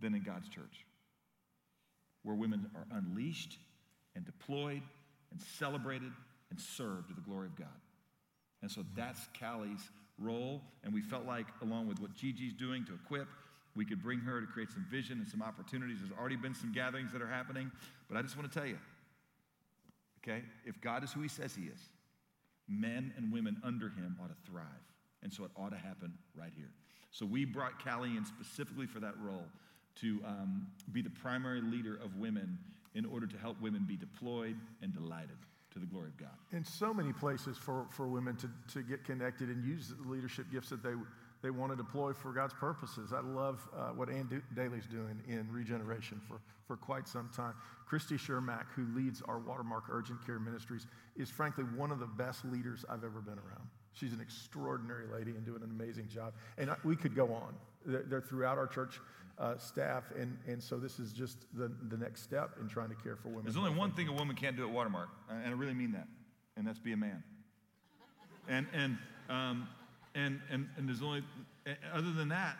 than in God's church, where women are unleashed and deployed and celebrated and served to the glory of God. And so that's Callie's role. And we felt like, along with what Gigi's doing to equip, we could bring her to create some vision and some opportunities. There's already been some gatherings that are happening. But I just want to tell you, okay, if God is who he says he is, men and women under him ought to thrive. And so it ought to happen right here. So we brought Callie in specifically for that role to um, be the primary leader of women in order to help women be deployed and delighted to the glory of God.
In so many places for, for women to, to get connected and use the leadership gifts that they, they want to deploy for God's purposes. I love uh, what Ann Daly's doing in regeneration for, for quite some time. Christy Shermack, who leads our Watermark Urgent Care Ministries, is frankly one of the best leaders I've ever been around. She's an extraordinary lady and doing an amazing job. And we could go on. They're throughout our church uh, staff, and, and so this is just the, the next step in trying to care for women.
There's only one thing a woman can't do at Watermark, and I really mean that, and that's be a man. And, and, um, and, and, and there's only, other than that,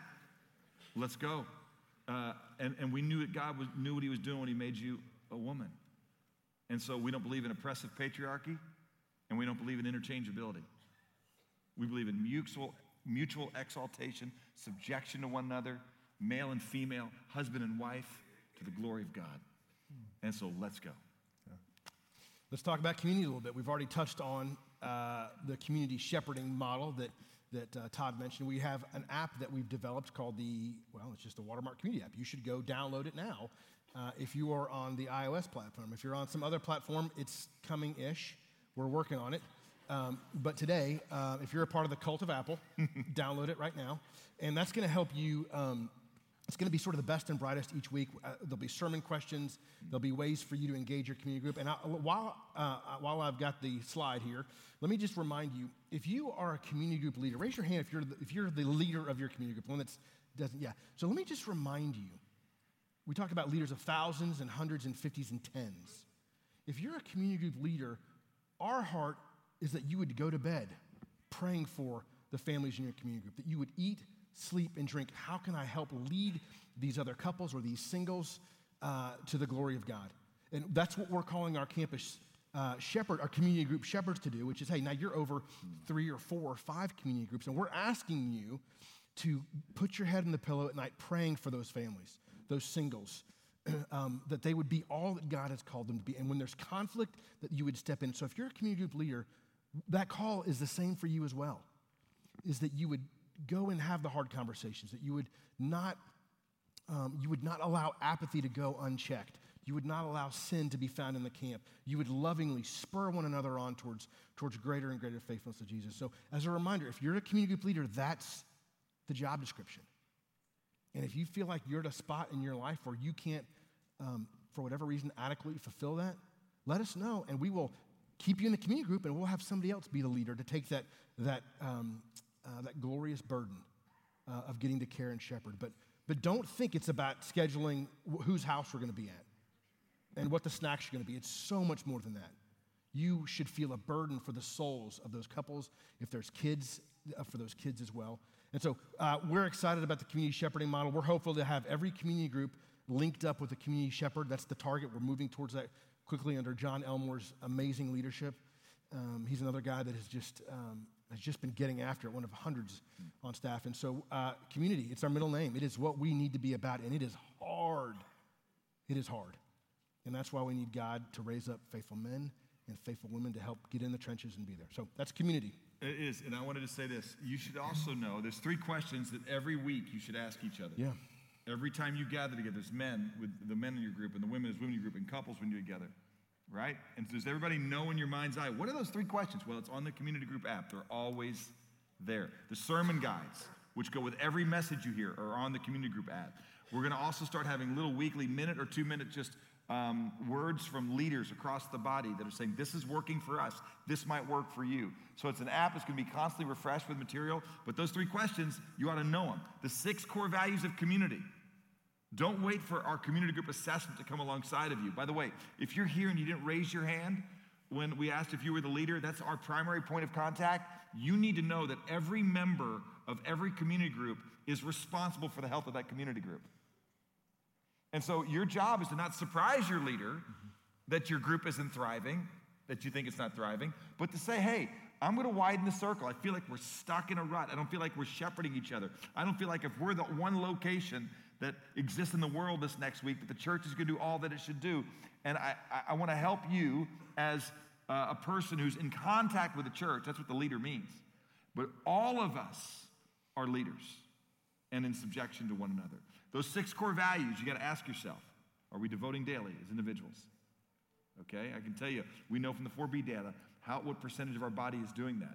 let's go. Uh, and, and we knew that God was, knew what he was doing when he made you a woman. And so we don't believe in oppressive patriarchy, and we don't believe in interchangeability. We believe in mutual, mutual exaltation, subjection to one another, male and female, husband and wife, to the glory of God. And so let's go. Yeah.
Let's talk about community a little bit. We've already touched on uh, the community shepherding model that, that uh, Todd mentioned. We have an app that we've developed called the, well, it's just the Watermark Community app. You should go download it now uh, if you are on the iOS platform. If you're on some other platform, it's coming ish. We're working on it. Um, but today, uh, if you're a part of the cult of Apple, download it right now. And that's going to help you um, it's going to be sort of the best and brightest each week. Uh, there'll be sermon questions. There'll be ways for you to engage your community group. And I, while, uh, while I've got the slide here, let me just remind you if you are a community group leader, raise your hand if you're the, if you're the leader of your community group, one that doesn't, yeah. So let me just remind you we talk about leaders of thousands and hundreds and fifties and tens. If you're a community group leader, our heart is that you would go to bed praying for the families in your community group, that you would eat sleep, and drink. How can I help lead these other couples or these singles uh, to the glory of God? And that's what we're calling our campus uh, shepherd, our community group shepherds to do, which is hey, now you're over three or four or five community groups, and we're asking you to put your head in the pillow at night praying for those families, those singles, um, that they would be all that God has called them to be. And when there's conflict, that you would step in. So if you're a community group leader, that call is the same for you as well, is that you would go and have the hard conversations, that you would not, um, you would not allow apathy to go unchecked. You would not allow sin to be found in the camp. You would lovingly spur one another on towards, towards greater and greater faithfulness to Jesus. So, as a reminder, if you're a community group leader, that's the job description. And if you feel like you're at a spot in your life where you can't, um, for whatever reason, adequately fulfill that, let us know, and we will keep you in the community group, and we'll have somebody else be the leader to take that, that um, uh, that glorious burden uh, of getting to care and shepherd. But, but don't think it's about scheduling wh- whose house we're going to be at and what the snacks are going to be. It's so much more than that. You should feel a burden for the souls of those couples, if there's kids, uh, for those kids as well. And so uh, we're excited about the community shepherding model. We're hopeful to have every community group linked up with a community shepherd. That's the target. We're moving towards that quickly under John Elmore's amazing leadership. Um, he's another guy that has just um, has just been getting after it, one of hundreds on staff. And so, uh, community, it's our middle name. It is what we need to be about, and it is hard. It is hard. And that's why we need God to raise up faithful men and faithful women to help get in the trenches and be there. So, that's community.
It is, and I wanted to say this. You should also know there's three questions that every week you should ask each other.
Yeah.
Every time you gather together, there's men with the men in your group, and the women as women in your group, and couples when you're together, right? And does everybody know in your mind's eye what are those three questions? Well, it's on the community group app. They're always there. The sermon guides, which go with every message you hear, are on the community group app. We're going to also start having little weekly minute or two minute just um, words from leaders across the body that are saying, This is working for us. This might work for you. So it's an app that's going to be constantly refreshed with material. But those three questions, you ought to know them. The six core values of community. Don't wait for our community group assessment to come alongside of you. By the way, if you're here and you didn't raise your hand when we asked if you were the leader, that's our primary point of contact. You need to know that every member of every community group is responsible for the health of that community group. And so your job is to not surprise your leader that your group isn't thriving, that you think it's not thriving, but to say, hey, I'm going to widen the circle. I feel like we're stuck in a rut. I don't feel like we're shepherding each other. I don't feel like if we're the one location that exists in the world this next week, that the church is going to do all that it should do. And I, I, want to help you as a person who's in contact with the church. That's what the leader means. But all of us are leaders and in subjection to one another. Those six core values, you got to ask yourself are we devoting daily as individuals? Okay, I can tell you, we know from the 4B data how, what percentage of our body is doing that.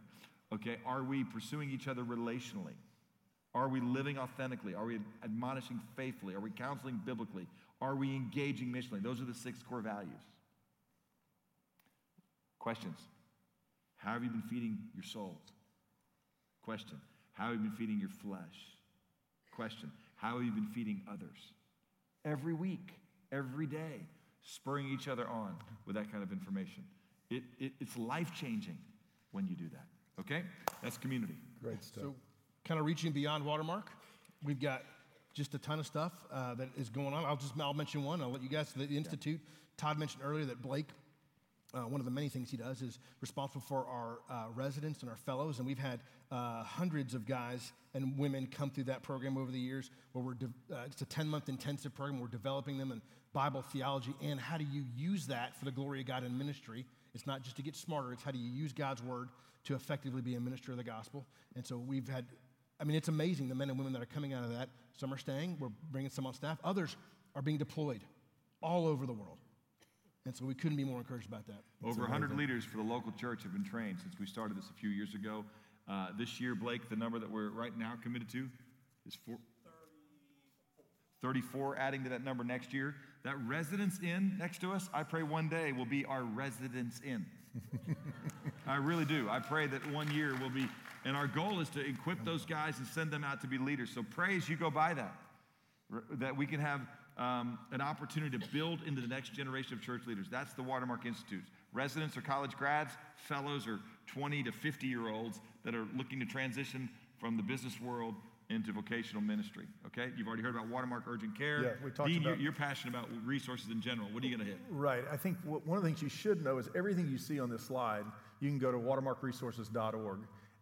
Okay, are we pursuing each other relationally? Are we living authentically? Are we admonishing faithfully? Are we counseling biblically? Are we engaging missionally? Those are the six core values. Questions How have you been feeding your souls? Question How have you been feeding your flesh? Question How have you been feeding others? Every week, every day, spurring each other on with that kind of information. It, it, it's life changing when you do that. Okay? That's community.
Great stuff.
So, kind of reaching beyond Watermark, we've got just a ton of stuff uh, that is going on. I'll just I'll mention one. I'll let you guys. The Institute. Todd mentioned earlier that Blake. Uh, one of the many things he does is responsible for our uh, residents and our fellows, and we've had uh, hundreds of guys and women come through that program over the years. Where we're de- uh, it's a 10-month intensive program. We're developing them in Bible theology and how do you use that for the glory of God in ministry. It's not just to get smarter; it's how do you use God's word to effectively be a minister of the gospel. And so we've had I mean, it's amazing the men and women that are coming out of that. Some are staying, we're bringing some on staff. Others are being deployed all over the world. And so we couldn't be more encouraged about that.
Over 100 leaders for the local church have been trained since we started this a few years ago. Uh, this year, Blake, the number that we're right now committed to is four, 34, adding to that number next year. That residence inn next to us, I pray one day will be our residence inn. I really do. I pray that one year will be, and our goal is to equip those guys and send them out to be leaders. So pray as you go by that, that we can have um, an opportunity to build into the next generation of church leaders. That's the Watermark Institute. Residents or college grads, fellows or 20 to 50 year olds that are looking to transition from the business world into vocational ministry. Okay, you've already heard about Watermark Urgent Care.
Yeah, we talked
Dean,
about-
You're, you're passionate about resources in general. What are you going to hit?
Right. I think one of the things you should know is everything you see on this slide, you can go to watermarkresources.org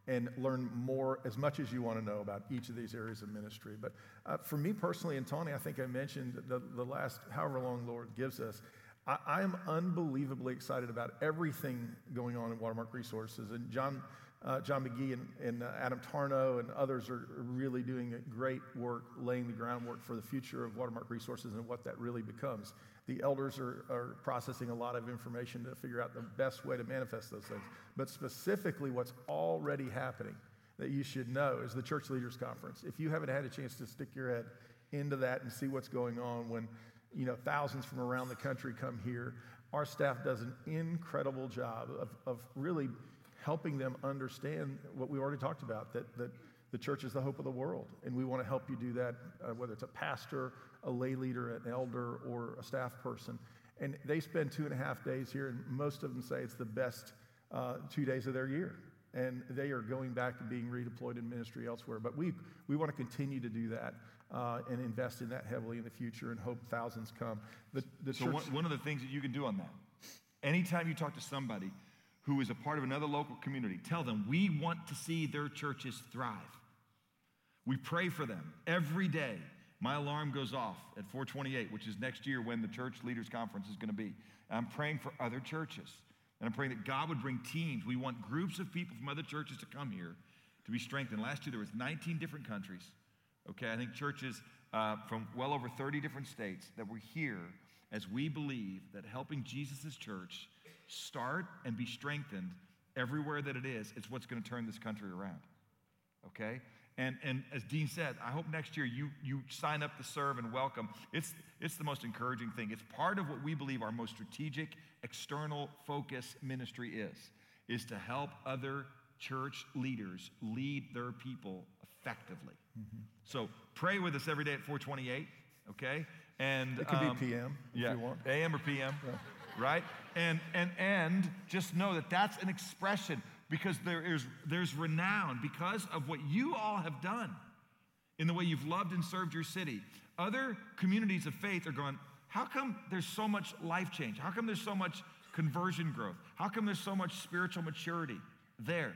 and learn more, as much as you want to know about each of these areas of ministry. But uh, for me personally, and Tony, I think I mentioned the, the last however long Lord gives us, I, am unbelievably excited about everything going on in Watermark Resources. And John, uh, John McGee and, and uh, Adam Tarnow and others are are really doing great work laying the groundwork for the future of Watermark Resources and what that really becomes. The elders are, are processing a lot of information to figure out the best way to manifest those things. But specifically, what's already happening that you should know is the Church Leaders Conference. If you haven't had a chance to stick your head into that and see what's going on when you know thousands from around the country come here, our staff does an incredible job of, of really helping them understand what we already talked about that, that the church is the hope of the world. And we want to help you do that, uh, whether it's a pastor, a lay leader, an elder, or a staff person. And they spend two and a half days here, and most of them say it's the best uh, two days of their year. And they are going back to being redeployed in ministry elsewhere. But we, we want to continue to do that uh, and invest in that heavily in the future and hope thousands come. The, the
So
church,
one, one of the things that you can do on that, anytime you talk to somebody who is a part of another local community, tell them we want to see their churches thrive. We pray for them every day. My alarm goes off at 428, which is next year when the church leaders conference is going to be. I'm praying for other churches And I'm praying that God would bring teams. We want groups of people from other churches to come here to be strengthened. Last year there was 19 different countries. Okay, I think churches uh, from well over 30 different states that were here as we believe that helping Jesus' church start and be strengthened everywhere that it is, it's what's going to turn this country around. Okay? And, and as Dean said, I hope next year you, you sign up to serve and welcome. It's, it's the most encouraging thing. It's part of what we believe our most strategic, external focus ministry is, is to help other church leaders lead their people effectively. Mm-hmm. So pray with us every day at 428, okay?
And it could um, be PM if
yeah,
you want.
AM or PM, yeah. right? And, and, and just know that that's an expression because there is, there's renown because of what you all have done in the way you've loved and served your city. Other communities of faith are going, how come there's so much life change? How come there's so much conversion growth? How come there's so much spiritual maturity there?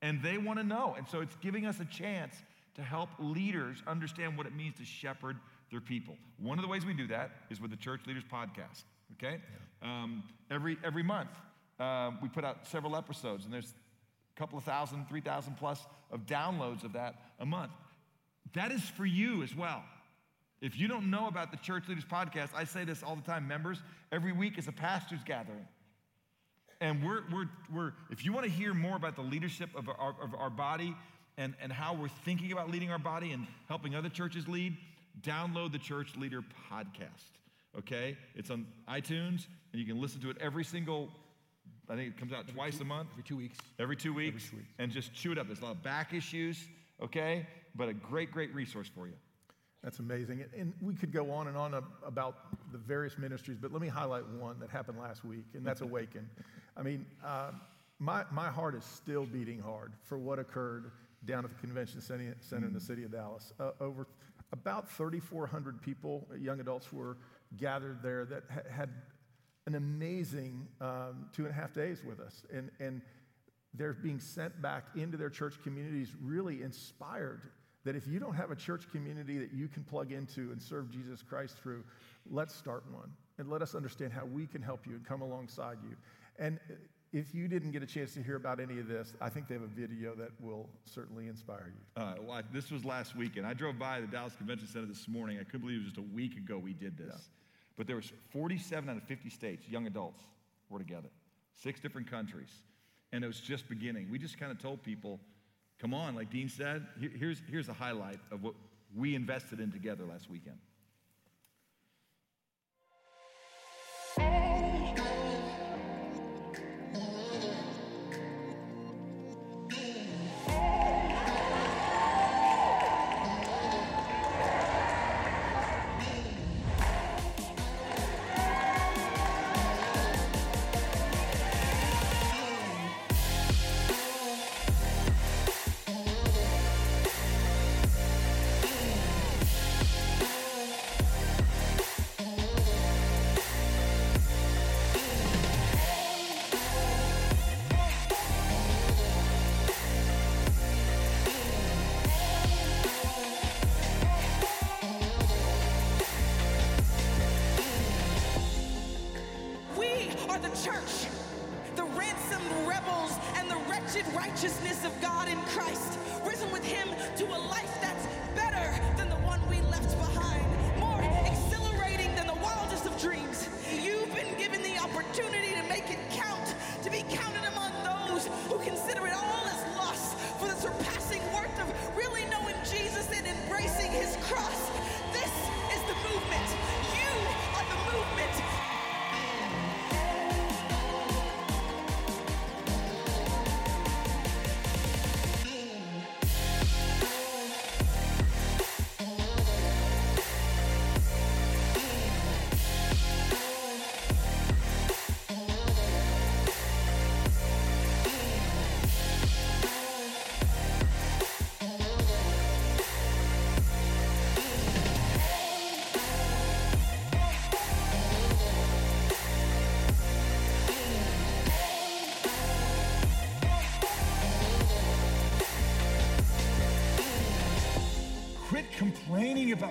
And they want to know. And so it's giving us a chance to help leaders understand what it means to shepherd their people. One of the ways we do that is with the Church Leaders Podcast, okay? Yeah. Um, every, every month, um, we put out several episodes, and there's a couple of thousand, 3,000 plus of downloads of that a month. That is for you as well. If you don't know about the Church Leaders Podcast, I say this all the time members, every week is a pastor's gathering. And we're, we're, we're if you want to hear more about the leadership of our, of our body and, and how we're thinking about leading our body and helping other churches lead, download the Church Leader Podcast. Okay? It's on iTunes, and you can listen to it every single I think it comes out
every
twice
two,
a month.
Every two weeks.
Every two weeks. Every two weeks. And just chew it up. There's a lot of back issues, okay? But a great, great resource for you.
That's amazing. And we could go on and on about the various ministries, but let me highlight one that happened last week, and that's Awaken. I mean, uh, my, my heart is still beating hard for what occurred down at the convention center in the city of Dallas. Uh, over about 3,400 people, young adults, were gathered there that ha- had an amazing um, two and a half days with us. And, and they're being sent back into their church communities, really inspired that if you don't have a church community that you can plug into and serve Jesus Christ through, let's start one. And let us understand how we can help you and come alongside you. And if you didn't get a chance to hear about any of this, I think they have a video that will certainly inspire you.
Uh, well, this was last weekend. I drove by the Dallas Convention Center this morning. I couldn't believe it was just a week ago we did this. Yeah. But there was 47 out of 50 states, young adults were together, six different countries. And it was just beginning. We just kind of told people, come on, like Dean said, here's, here's a highlight of what we invested in together last weekend.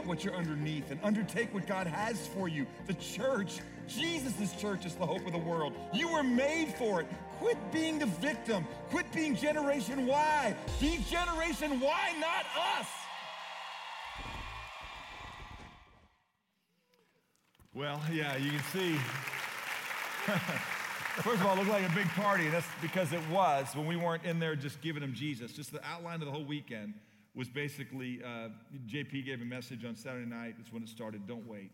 What you're underneath and undertake what God has for you. The church, Jesus' church, is the hope of the world. You were made for it. Quit being the victim. Quit being Generation Y. Be Generation Y, not us. Well, yeah, you can see. First of all, it looked like a big party, that's because it was when we weren't in there just giving them Jesus. Just the outline of the whole weekend was basically uh, JP gave a message on Saturday night. That's when it started. Don't wait.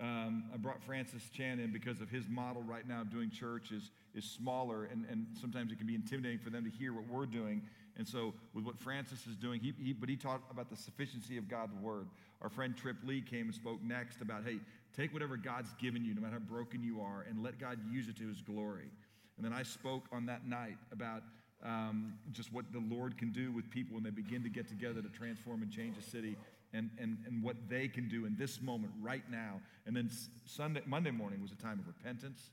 Um, I brought Francis Chan in because of his model right now of doing church is, is smaller, and, and sometimes it can be intimidating for them to hear what we're doing. And so, with what Francis is doing, he, he, but he talked about the sufficiency of God's word. Our friend Trip Lee came and spoke next about, hey, take whatever God's given you, no matter how broken you are, and let God use it to his glory. And then I spoke on that night about um, just what the Lord can do with people when they begin to get together to transform and change a city and, and, and what they can do in this moment right now. And then Sunday, Monday morning was a time of repentance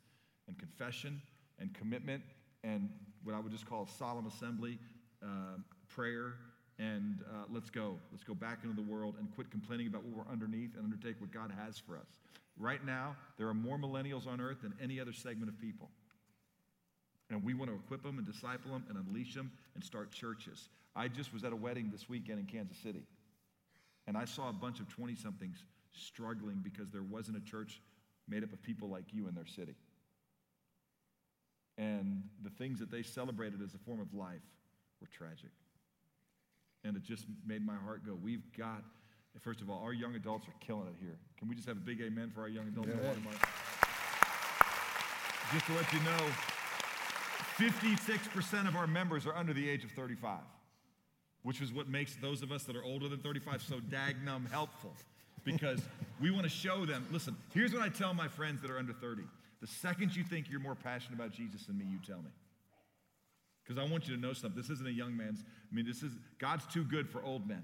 and confession and commitment and what I would just call solemn assembly, uh, prayer, and uh, let's go. Let's go back into the world and quit complaining about what we're underneath and undertake what God has for us. Right now, there are more millennials on earth than any other segment of people. And we want to equip them and disciple them and unleash them and start churches. I just was at a wedding this weekend in Kansas City. And I saw a bunch of 20 somethings struggling because there wasn't a church made up of people like you in their city. And the things that they celebrated as a form of life were tragic. And it just made my heart go, we've got, first of all, our young adults are killing it here. Can we just have a big amen for our young adults? Yeah. Just to let you know, 56% of our members are under the age of 35 which is what makes those of us that are older than 35 so dagnum helpful. Because we want to show them listen, here's what I tell my friends that are under 30. The second you think you're more passionate about Jesus than me, you tell me. Because I want you to know something. This isn't a young man's, I mean, this is, God's too good for old men.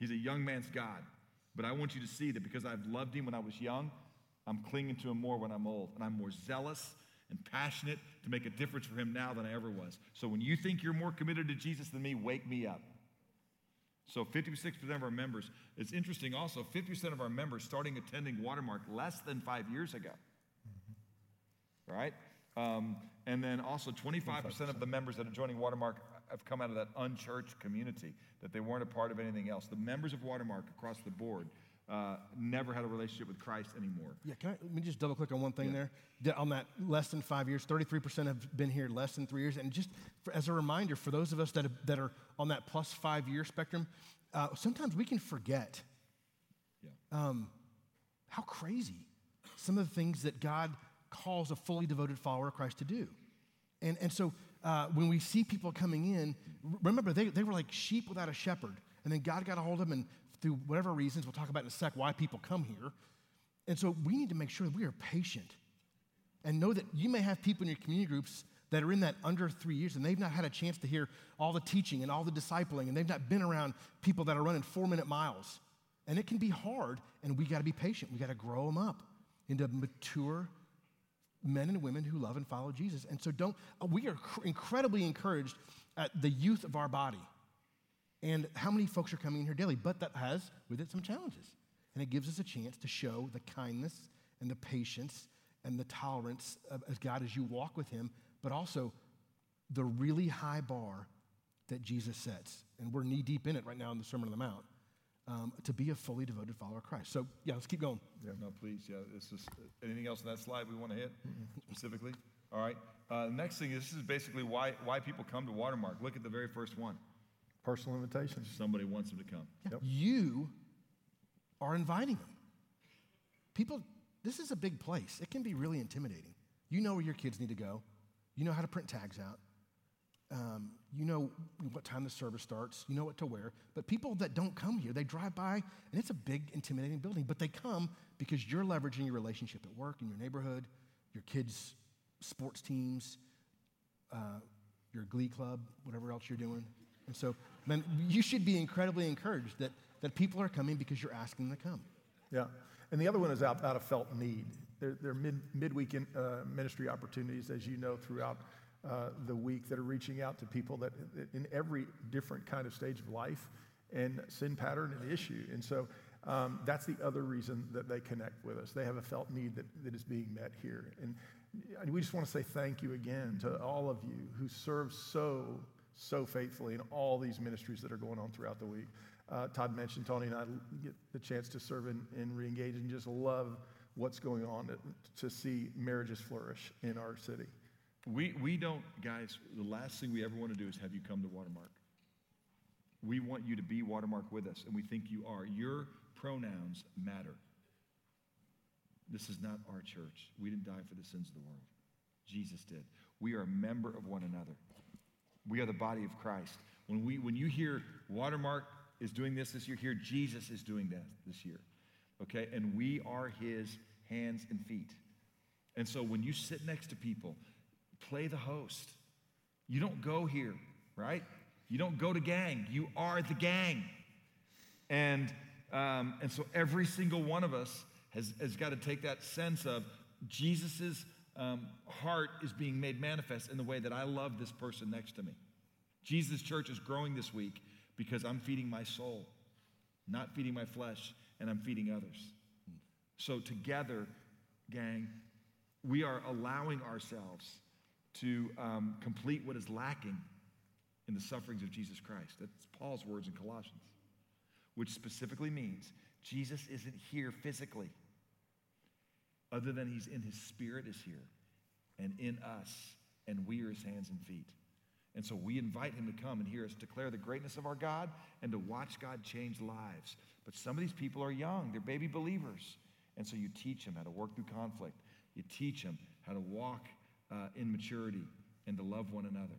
He's a young man's God. But I want you to see that because I've loved him when I was young, I'm clinging to him more when I'm old. And I'm more zealous and passionate to make a difference for him now than I ever was. So when you think you're more committed to Jesus than me, wake me up. So 56% of our members, it's interesting also, 50% of our members starting attending Watermark less than five years ago. Mm-hmm. Right? Um, and then also 25%, 25% of the members that are joining Watermark have come out of that unchurched community, that they weren't a part of anything else. The members of Watermark across the board uh, never had a relationship with Christ anymore.
Yeah, can I, let me just double click on one thing yeah. there. On that less than five years, 33% have been here less than three years. And just for, as a reminder, for those of us that, have, that are on that plus five year spectrum, uh, sometimes we can forget yeah. um, how crazy some of the things that God calls a fully devoted follower of Christ to do. And, and so uh, when we see people coming in, remember, they, they were like sheep without a shepherd. And then God got a hold of them and through whatever reasons, we'll talk about in a sec why people come here. And so we need to make sure that we are patient and know that you may have people in your community groups that are in that under three years and they've not had a chance to hear all the teaching and all the discipling and they've not been around people that are running four minute miles. And it can be hard, and we got to be patient. We got to grow them up into mature men and women who love and follow Jesus. And so, don't, we are incredibly encouraged at the youth of our body and how many folks are coming in here daily? But that has with it some challenges. And it gives us a chance to show the kindness and the patience and the tolerance of, God as you walk with Him, but also the really high bar that Jesus sets. And we're knee deep in it right now in the Sermon on the Mount. Um, to be a fully devoted follower of Christ. So, yeah, let's keep going.
Yeah, no, please. Yeah, this is anything else on that slide we want to hit specifically? All right. Uh, next thing is this is basically why why people come to Watermark. Look at the very first one.
Personal invitation.
Somebody wants them to come.
Yeah. Yep. You are inviting them. People, this is a big place. It can be really intimidating. You know where your kids need to go. You know how to print tags out. Um, you know what time the service starts. You know what to wear. But people that don't come here, they drive by, and it's a big, intimidating building. But they come because you're leveraging your relationship at work, in your neighborhood, your kids' sports teams, uh, your glee club, whatever else you're doing. And so, man, you should be incredibly encouraged that, that people are coming because you're asking them to come.
Yeah. And the other one is out, out of felt need. There, there are mid, midweek in, uh, ministry opportunities, as you know, throughout uh, the week that are reaching out to people that in every different kind of stage of life. and sin pattern and issue. And so um, that's the other reason that they connect with us. They have a felt need that, that is being met here. And we just want to say thank you again to all of you who serve so, so faithfully in all these ministries that are going on throughout the week. Uh, Todd mentioned Tony and I get the chance to serve in, in Reengage and just love what's going on to, to see marriages flourish in our city.
We, we don't, guys, the last thing we ever want to do is have you come to Watermark. We want you to be Watermark with us, and we think you are. Your pronouns matter. This is not our church. We didn't die for the sins of the world. Jesus did. We are a member of one another. We are the body of Christ. When, we, when you hear Watermark is doing this this year, here Jesus is doing that this year. Okay? And we are his hands and feet. And so when you sit next to people, play the host. You don't go here, right? You don't go to gang. You are the gang. And, um, and so every single one of us has, has got to take that sense of Jesus' um, heart is being made manifest in the way that I love this person next to me. Jesus' church is growing this week because I'm feeding my soul, not feeding my flesh, and I'm feeding others. So, together, gang, we are allowing ourselves to um, complete what is lacking in the sufferings of Jesus Christ. That's Paul's words in Colossians, which specifically means Jesus isn't here physically, other than he's in his spirit is here and in us, and we are his hands and feet. And so we invite him to come and hear us declare the greatness of our God and to watch God change lives. But some of these people are young, they're baby believers. And so you teach them how to work through conflict, you teach them how to walk uh, in maturity and to love one another.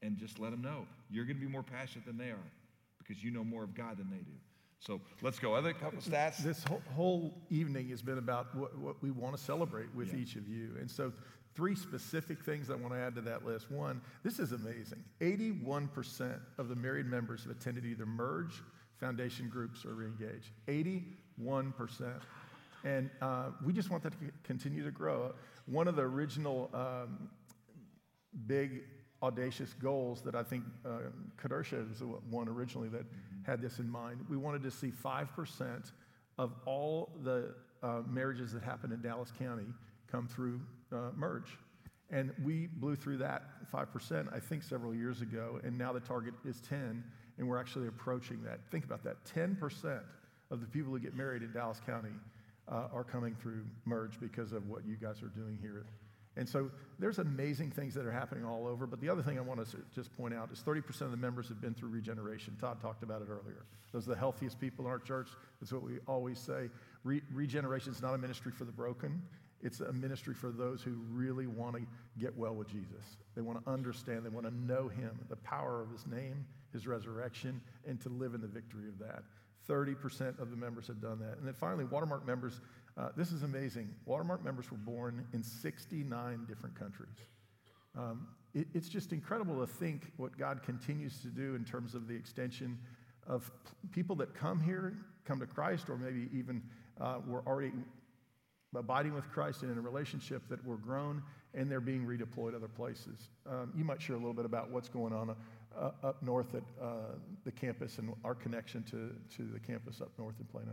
And just let them know you're going to be more passionate than they are because you know more of God than they do. So let's go. Other couple stats.
This whole, whole evening has been about what, what we want to celebrate with yeah. each of you. And so, three specific things I want to add to that list. One, this is amazing 81% of the married members have attended either Merge, Foundation groups, or Reengage. 81%. And uh, we just want that to continue to grow. One of the original um, big audacious goals that I think uh, Kadersha the one originally that mm-hmm. Had this in mind. We wanted to see 5% of all the uh, marriages that happen in Dallas County come through uh, merge. And we blew through that 5%, I think, several years ago, and now the target is 10, and we're actually approaching that. Think about that 10% of the people who get married in Dallas County uh, are coming through merge because of what you guys are doing here and so there's amazing things that are happening all over. But the other thing I want to just point out is 30% of the members have been through regeneration. Todd talked about it earlier. Those are the healthiest people in our church. That's what we always say. Re- regeneration is not a ministry for the broken. It's a ministry for those who really want to get well with Jesus. They want to understand, they want to know Him, the power of His name, His resurrection, and to live in the victory of that. 30% of the members have done that. And then finally, Watermark members uh, this is amazing. Watermark members were born in 69 different countries. Um, it, it's just incredible to think what God continues to do in terms of the extension of people that come here, come to Christ, or maybe even uh, were already abiding with Christ and in a relationship that were grown and they're being redeployed other places. Um, you might share a little bit about what's going on uh, up north at uh, the campus and our connection to, to the campus up north in Plano.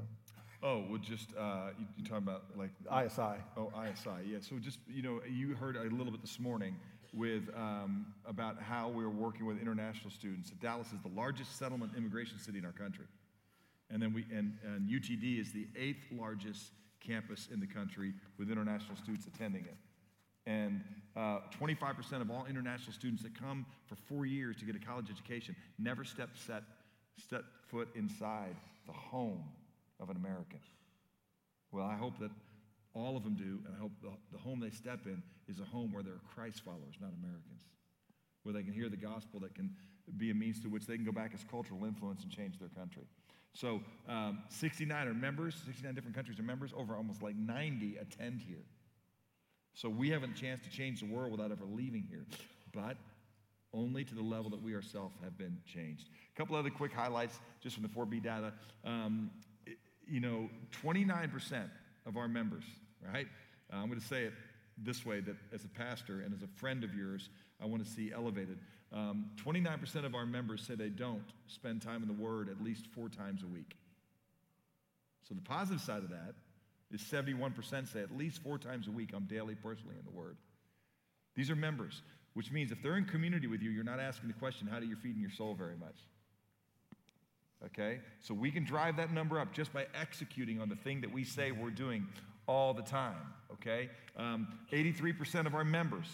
Oh, well, just, uh, you, you're talking about like.
ISI.
Oh, ISI, yeah. So just, you know, you heard a little bit this morning with, um, about how we're working with international students. Dallas is the largest settlement immigration city in our country. And then we, and, and UTD is the eighth largest campus in the country with international students attending it. And uh, 25% of all international students that come for four years to get a college education never step, set, step foot inside the home of an American. Well, I hope that all of them do, and I hope the, the home they step in is a home where they're Christ followers, not Americans, where they can hear the gospel that can be a means to which they can go back as cultural influence and change their country. So, um, 69 are members, 69 different countries are members, over almost like 90 attend here. So, we have a chance to change the world without ever leaving here, but only to the level that we ourselves have been changed. A couple other quick highlights just from the 4B data. Um, you know, 29% of our members, right? Uh, I'm going to say it this way that as a pastor and as a friend of yours, I want to see elevated. Um, 29% of our members say they don't spend time in the Word at least four times a week. So the positive side of that is 71% say at least four times a week I'm daily personally in the Word. These are members, which means if they're in community with you, you're not asking the question, how do you feed in your soul very much? Okay? So we can drive that number up just by executing on the thing that we say we're doing all the time. Okay? Um, 83% of our members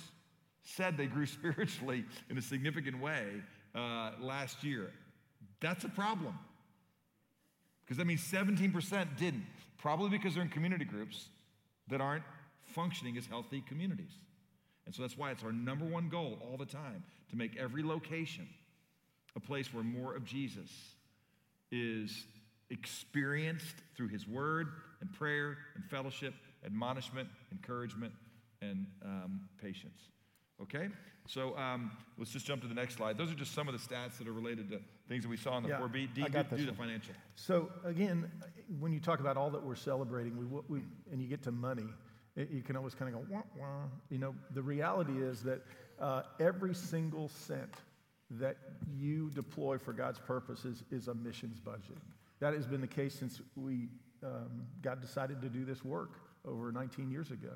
said they grew spiritually in a significant way uh, last year. That's a problem. Because that means 17% didn't, probably because they're in community groups that aren't functioning as healthy communities. And so that's why it's our number one goal all the time to make every location a place where more of Jesus is experienced through his word and prayer and fellowship, admonishment, encouragement, and um, patience. Okay? So um, let's just jump to the next slide. Those are just some of the stats that are related to things that we saw in the
Yeah,
4B. D,
I got
do, do the financial.
So again, when you talk about all that we're celebrating, we, we, and you get to money, it, you can always kind of go, wah, wah. You know, the reality is that uh, every single cent that you deploy for God's purposes is a missions budget. That has been the case since we, um, God decided to do this work over 19 years ago.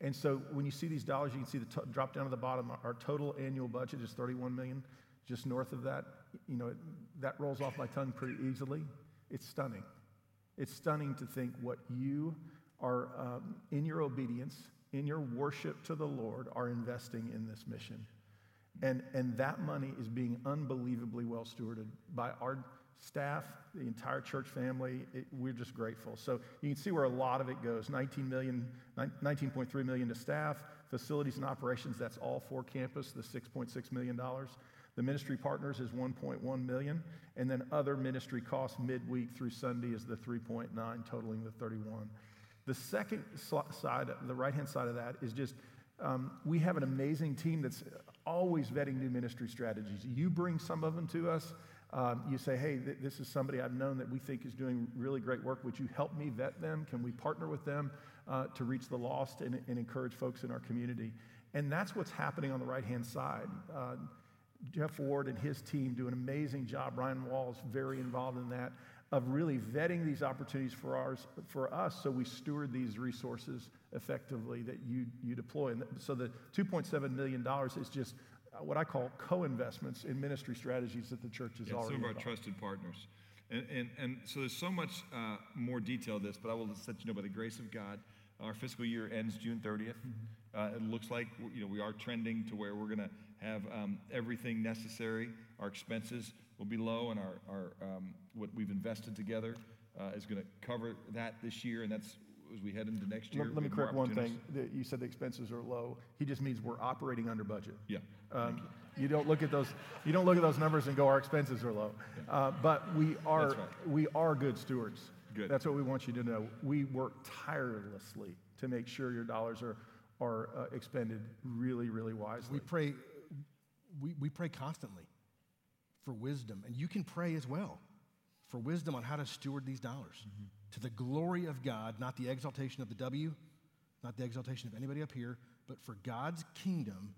And so when you see these dollars, you can see the to- drop down to the bottom. Our total annual budget is 31 million. Just north of that, you know, it, that rolls off my tongue pretty easily. It's stunning. It's stunning to think what you are, um, in your obedience, in your worship to the Lord, are investing in this mission. And, and that money is being unbelievably well stewarded by our staff, the entire church family. It, we're just grateful. So you can see where a lot of it goes 19 million, 19.3 million to staff, facilities and operations, that's all for campus, the $6.6 million. The ministry partners is 1.1 million, and then other ministry costs midweek through Sunday is the 3.9, totaling the 31. The second side, the right hand side of that, is just um, we have an amazing team that's always vetting new ministry strategies. You bring some of them to us. Um, you say, hey, th- this is somebody I've known that we think is doing really great work. Would you help me vet them? Can we partner with them uh, to reach the lost and, and encourage folks in our community? And that's what's happening on the right hand side. Uh, Jeff Ward and his team do an amazing job. Ryan Wall is very involved in that of really vetting these opportunities for ours for us so we steward these resources effectively that you you deploy. And so the 2.7 million dollars is just what I call co-investments in ministry strategies that the church is
Yeah,
already
some of our trusted partners. And, and, and so there's so much uh, more detail to this, but I will just let you know by the grace of God, our fiscal year ends June 30th. Uh, it looks like you know we are trending to where we're going to have um, everything necessary. Our expenses will be low, and our, our um, what we've invested together uh, is going to cover that this year, and that's as we head into next year.
Let, let me
we have more
correct one thing. That You said the expenses are low. He just means we're operating under budget.
Yeah.
Um, you don't look at those. You don't look at those numbers and go, our expenses are low. Uh, but we are
That's right.
we are good stewards.
Good.
That's what we want you to know. We work tirelessly to make sure your dollars are are uh, expended really, really wisely.
We pray, we, we pray constantly for wisdom, and you can pray as well for wisdom on how to steward these dollars to the glory of God, not the exaltation of the W, not the exaltation of anybody up here, but for God's kingdom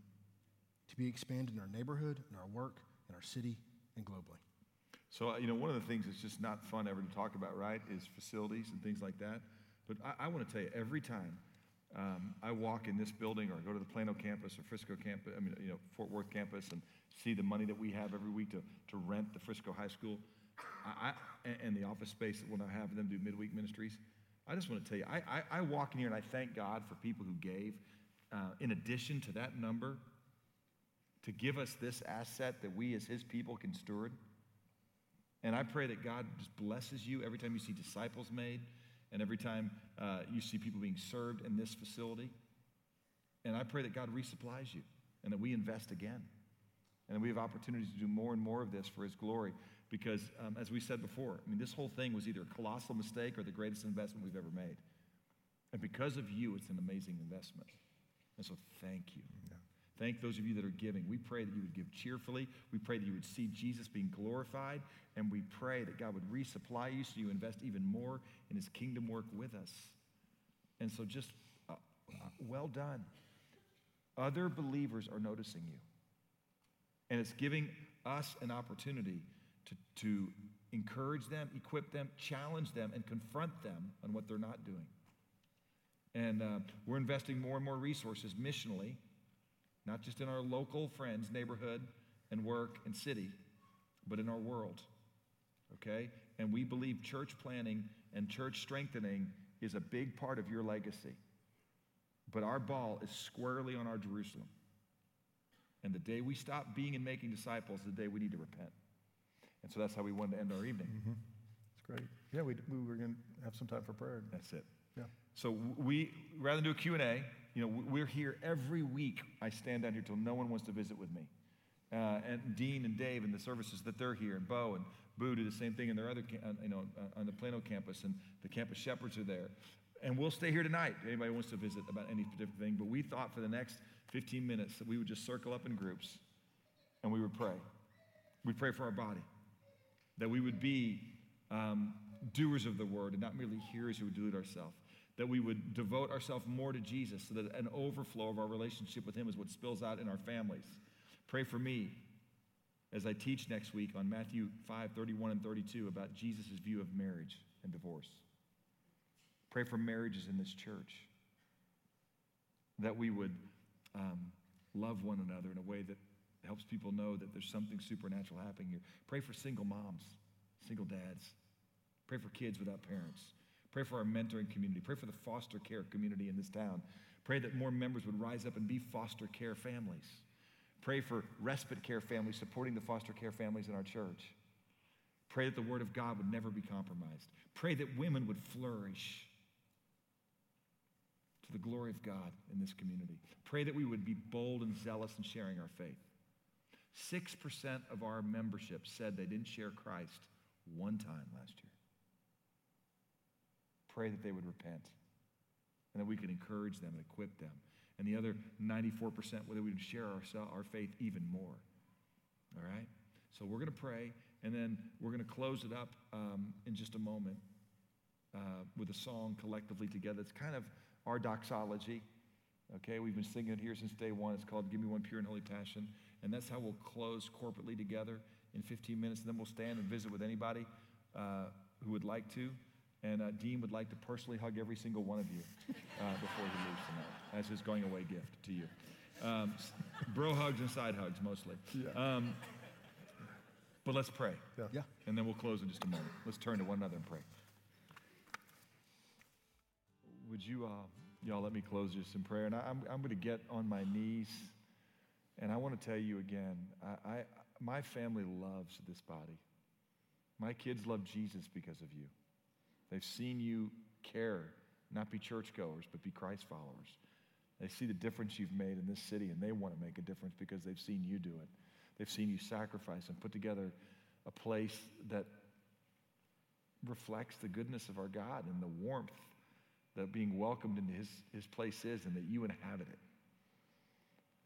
to be expanded in our neighborhood, in our work, in our city, and globally.
So, uh, you know, one of the things that's just not fun ever to talk about, right, is facilities and things like that. But I, I want to tell you, every time um, I walk in this building or go to the Plano campus or Frisco campus, I mean, you know, Fort Worth campus and see the money that we have every week to, to rent the Frisco High School I, I, and- the office space that we'll now have them do midweek ministries, I just want to tell you, I, I, I walk in here and I thank God for people who gave, uh, in addition to that number, to give us this asset that we as His people can steward. And I pray that God just blesses you every time you see disciples made and every time uh, you see people being served in this facility. And I pray that God resupplies you and that we invest again and we have opportunities to do more and more of this for His glory. Because, um, as we said before, I mean, this whole thing was either a colossal mistake or the greatest investment we've ever made. And because of you, it's an amazing investment. And so, thank you. Thank those of you that are giving. We pray that you would give cheerfully. We pray that you would see Jesus being glorified. And we pray that God would resupply you so you invest even more in his kingdom work with us. And so just uh, uh, well done. Other believers are noticing you. And it's giving us an opportunity to, to encourage them, equip them, challenge them, and confront them on what they're not doing. And uh, we're investing more and more resources missionally, not just in our local friends, neighborhood, and work and city, but in our world. Okay? And we believe church planning and church strengthening is a big part of your legacy. But our ball is squarely on our Jerusalem. And the day we stop being and making disciples is the day we need to repent. And so that's how we wanted to end our evening.
Mm-hmm. That's great. Yeah, we, we were going to have some time for prayer.
That's it.
Yeah.
So we, rather than do a Q&A, you know, we're here every week. I stand down here till no one wants to visit with me. Uh, and Dean and Dave and the services that they're here, and Bo and Boo do the same thing in their other, uh, you know, uh, on the Plano campus, and the campus shepherds are there. And we'll stay here tonight. If anybody wants to visit about any particular thing, but we thought for the next 15 minutes that we would just circle up in groups and we would pray. We'd pray for our body, that we would be um, doers of the word and not merely hearers who would do it ourselves. That we would devote ourselves more to Jesus so that an overflow of our relationship with Him is what spills out in our families. Pray for me as I teach next week on Matthew 5 31 and 32 about Jesus' view of marriage and divorce. Pray for marriages in this church. That we would um, love one another in a way that helps people know that there's something supernatural happening here. Pray for single moms, single dads. Pray for kids without parents. Pray for our mentoring community. Pray for the foster care community in this town. Pray that more members would rise up and be foster care families. Pray for respite care families supporting the foster care families in our church. Pray that the Word of God would never be compromised. Pray that women would flourish to the glory of God in this community. Pray that we would be bold and zealous in sharing our faith. 6% of our membership said they didn't share Christ one time last year. Pray that they would repent and that we could encourage them and equip them. And the other 94%, whether we would share our, our faith even more. All right? So we're going to pray, and then we're going to close it up um, in just a moment uh, with a song collectively together. It's kind of our doxology. Okay, we've been singing it here since day one. It's called Give Me One Pure and Holy Passion. And that's how we'll close corporately together in 15 minutes. And then we'll stand and visit with anybody uh, who would like to. And uh, Dean would like to personally hug every single one of you uh, before he leaves tonight as his going away gift to you. Um, bro hugs and side hugs mostly.
Yeah.
Um, but let's pray.
Yeah.
Yeah.
And then we'll close in just a moment. Let's turn to one another and pray. Would you, uh, y'all, let me close this in prayer? And I, am I'm going to get on my knees, and I want to tell you again, I, I, my family loves this body. My kids love Jesus because of you. They've seen you care, not be churchgoers, but be Christ followers. They see the difference you've made in this city, and they want to make a difference because they've seen you do it. They've seen you sacrifice and put together a place that reflects the goodness of our God and the warmth that being welcomed into his, his place is and that you inhabit it.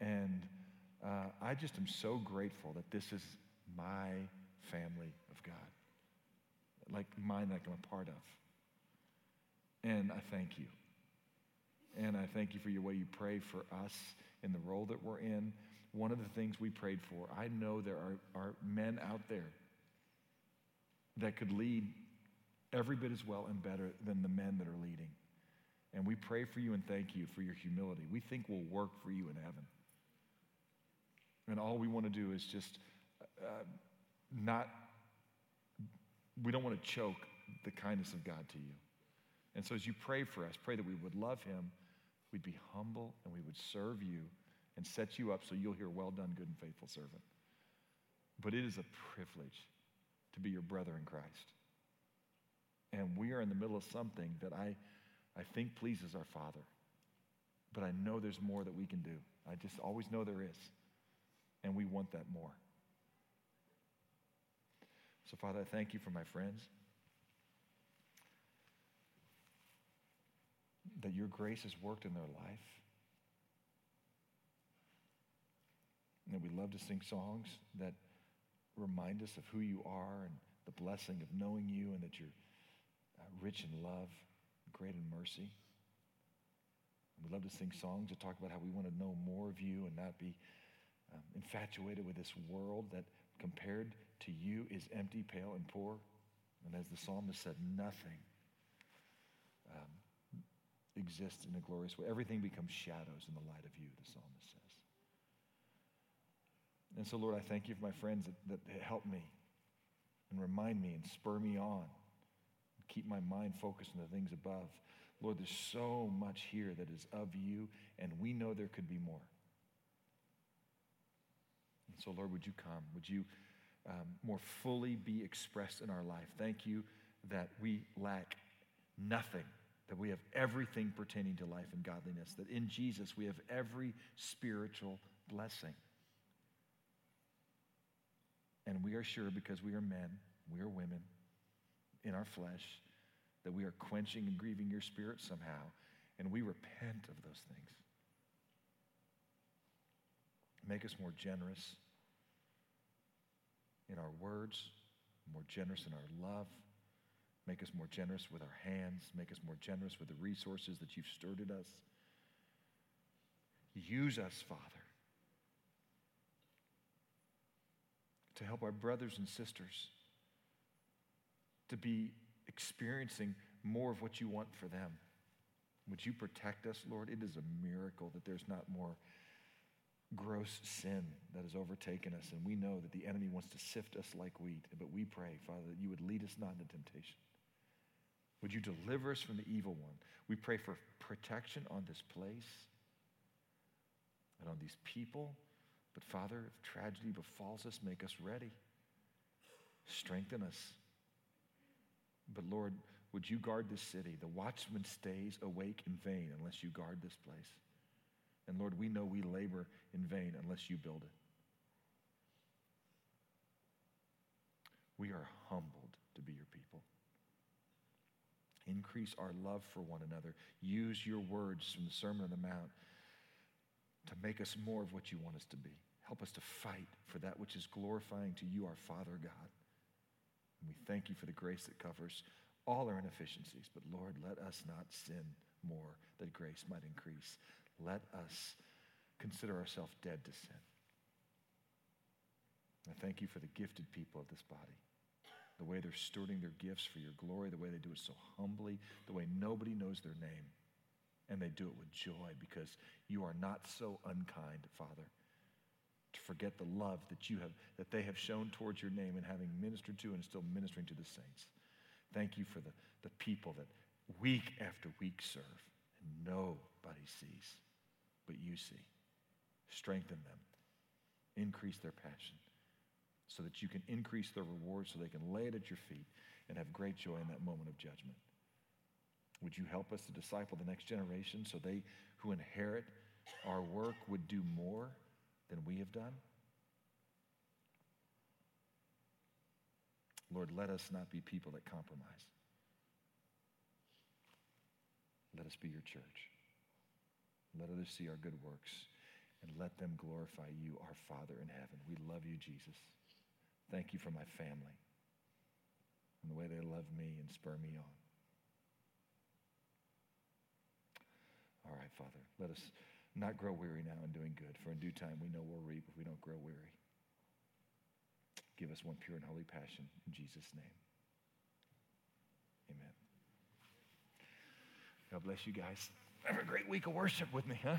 And uh, I just am so grateful that this is my family of God, like mine that I'm a part of. And I thank you. And I thank you for your way you pray for us in the role that we're in. One of the things we prayed for, I know there are, are men out there that could lead every bit as well and better than the men that are leading. And we pray for you and thank you for your humility. We think we'll work for you in heaven. And all we want to do is just uh, not, we don't want to choke the kindness of God to you. And so as you pray for us, pray that we would love him, we'd be humble, and we would serve you and set you up so you'll hear, well done, good and faithful servant. But it is a privilege to be your brother in Christ. And we are in the middle of something that I, I think pleases our Father. But I know there's more that we can do. I just always know there is. And we want that more. So, Father, I thank you for my friends. That your grace has worked in their life. And that we love to sing songs that remind us of who you are and the blessing of knowing you and that you're uh, rich in love great in mercy. We love to sing songs that talk about how we want to know more of you and not be um, infatuated with this world that compared to you is empty, pale, and poor. And as the psalmist said, nothing um, exists in a glorious way. Everything becomes shadows in the light of you, the psalmist says. And so, Lord, I thank you for my friends that, that help me and remind me and spur me on. Keep my mind focused on the things above. Lord, there's so much here that is of you, and we know there could be more. And so, Lord, would you come? Would you um, more fully be expressed in our life? Thank you that we lack nothing, that we have everything pertaining to life and godliness, that in Jesus we have every spiritual blessing. And we are sure because we are men, we are women in our flesh, that we are quenching and grieving your spirit somehow. And we repent of those things. Make us more generous in our words, more generous in our love. Make us more generous with our hands. Make us more generous with the resources that you've stirred in us. Use us, Father, to help our brothers and sisters to be experiencing more of what you want for them. Would you protect us, Lord? It is a miracle that there's not more gross sin that has overtaken us, and we know that the enemy wants to sift us like wheat. But we pray, Father, that you would lead us not into temptation. Would you deliver us from the evil one? We pray for protection on this place and on these people. But Father, if tragedy befalls us, make us ready. Strengthen us. But Lord, would you guard this city? The watchman stays awake in vain unless you guard this place. And Lord, we know we labor in vain unless you build it. We are humbled to be your people. Increase our love for one another. Use your words from the Sermon on the Mount to make us more of what you want us to be. Help us to fight for that which is glorifying to you, our Father God. And we thank you for the grace that covers all our inefficiencies. But Lord, let us not sin more, that grace might increase let us consider ourselves dead to sin. I thank you for the gifted people of this body, the way they're stewarding their gifts for your glory, the way they do it so humbly, the way nobody knows their name, and they do it with joy because you are not so unkind, Father, to forget the love that you have that they have shown towards your name and having ministered to and still ministering to the saints. Thank you for the, the people that week after week serve and nobody sees but you see. Strengthen them, increase their passion so that you can increase their reward so they can lay it at your feet and have great joy in that moment of judgment. Would you help us to disciple the next generation so they who inherit our work would do more than we have done? Lord, let us not be people that compromise. Let us be your church. Let others see our good works and let them glorify you, our Father in heaven. We love you, Jesus. Thank you for my family and the way they love me and spur me on. All right, Father, let us not grow weary now in doing good, for in due time we know we'll reap if we don't grow weary. Give us one pure and holy passion. In Jesus' name. Amen. God bless you guys. Have a great week of worship with me, huh?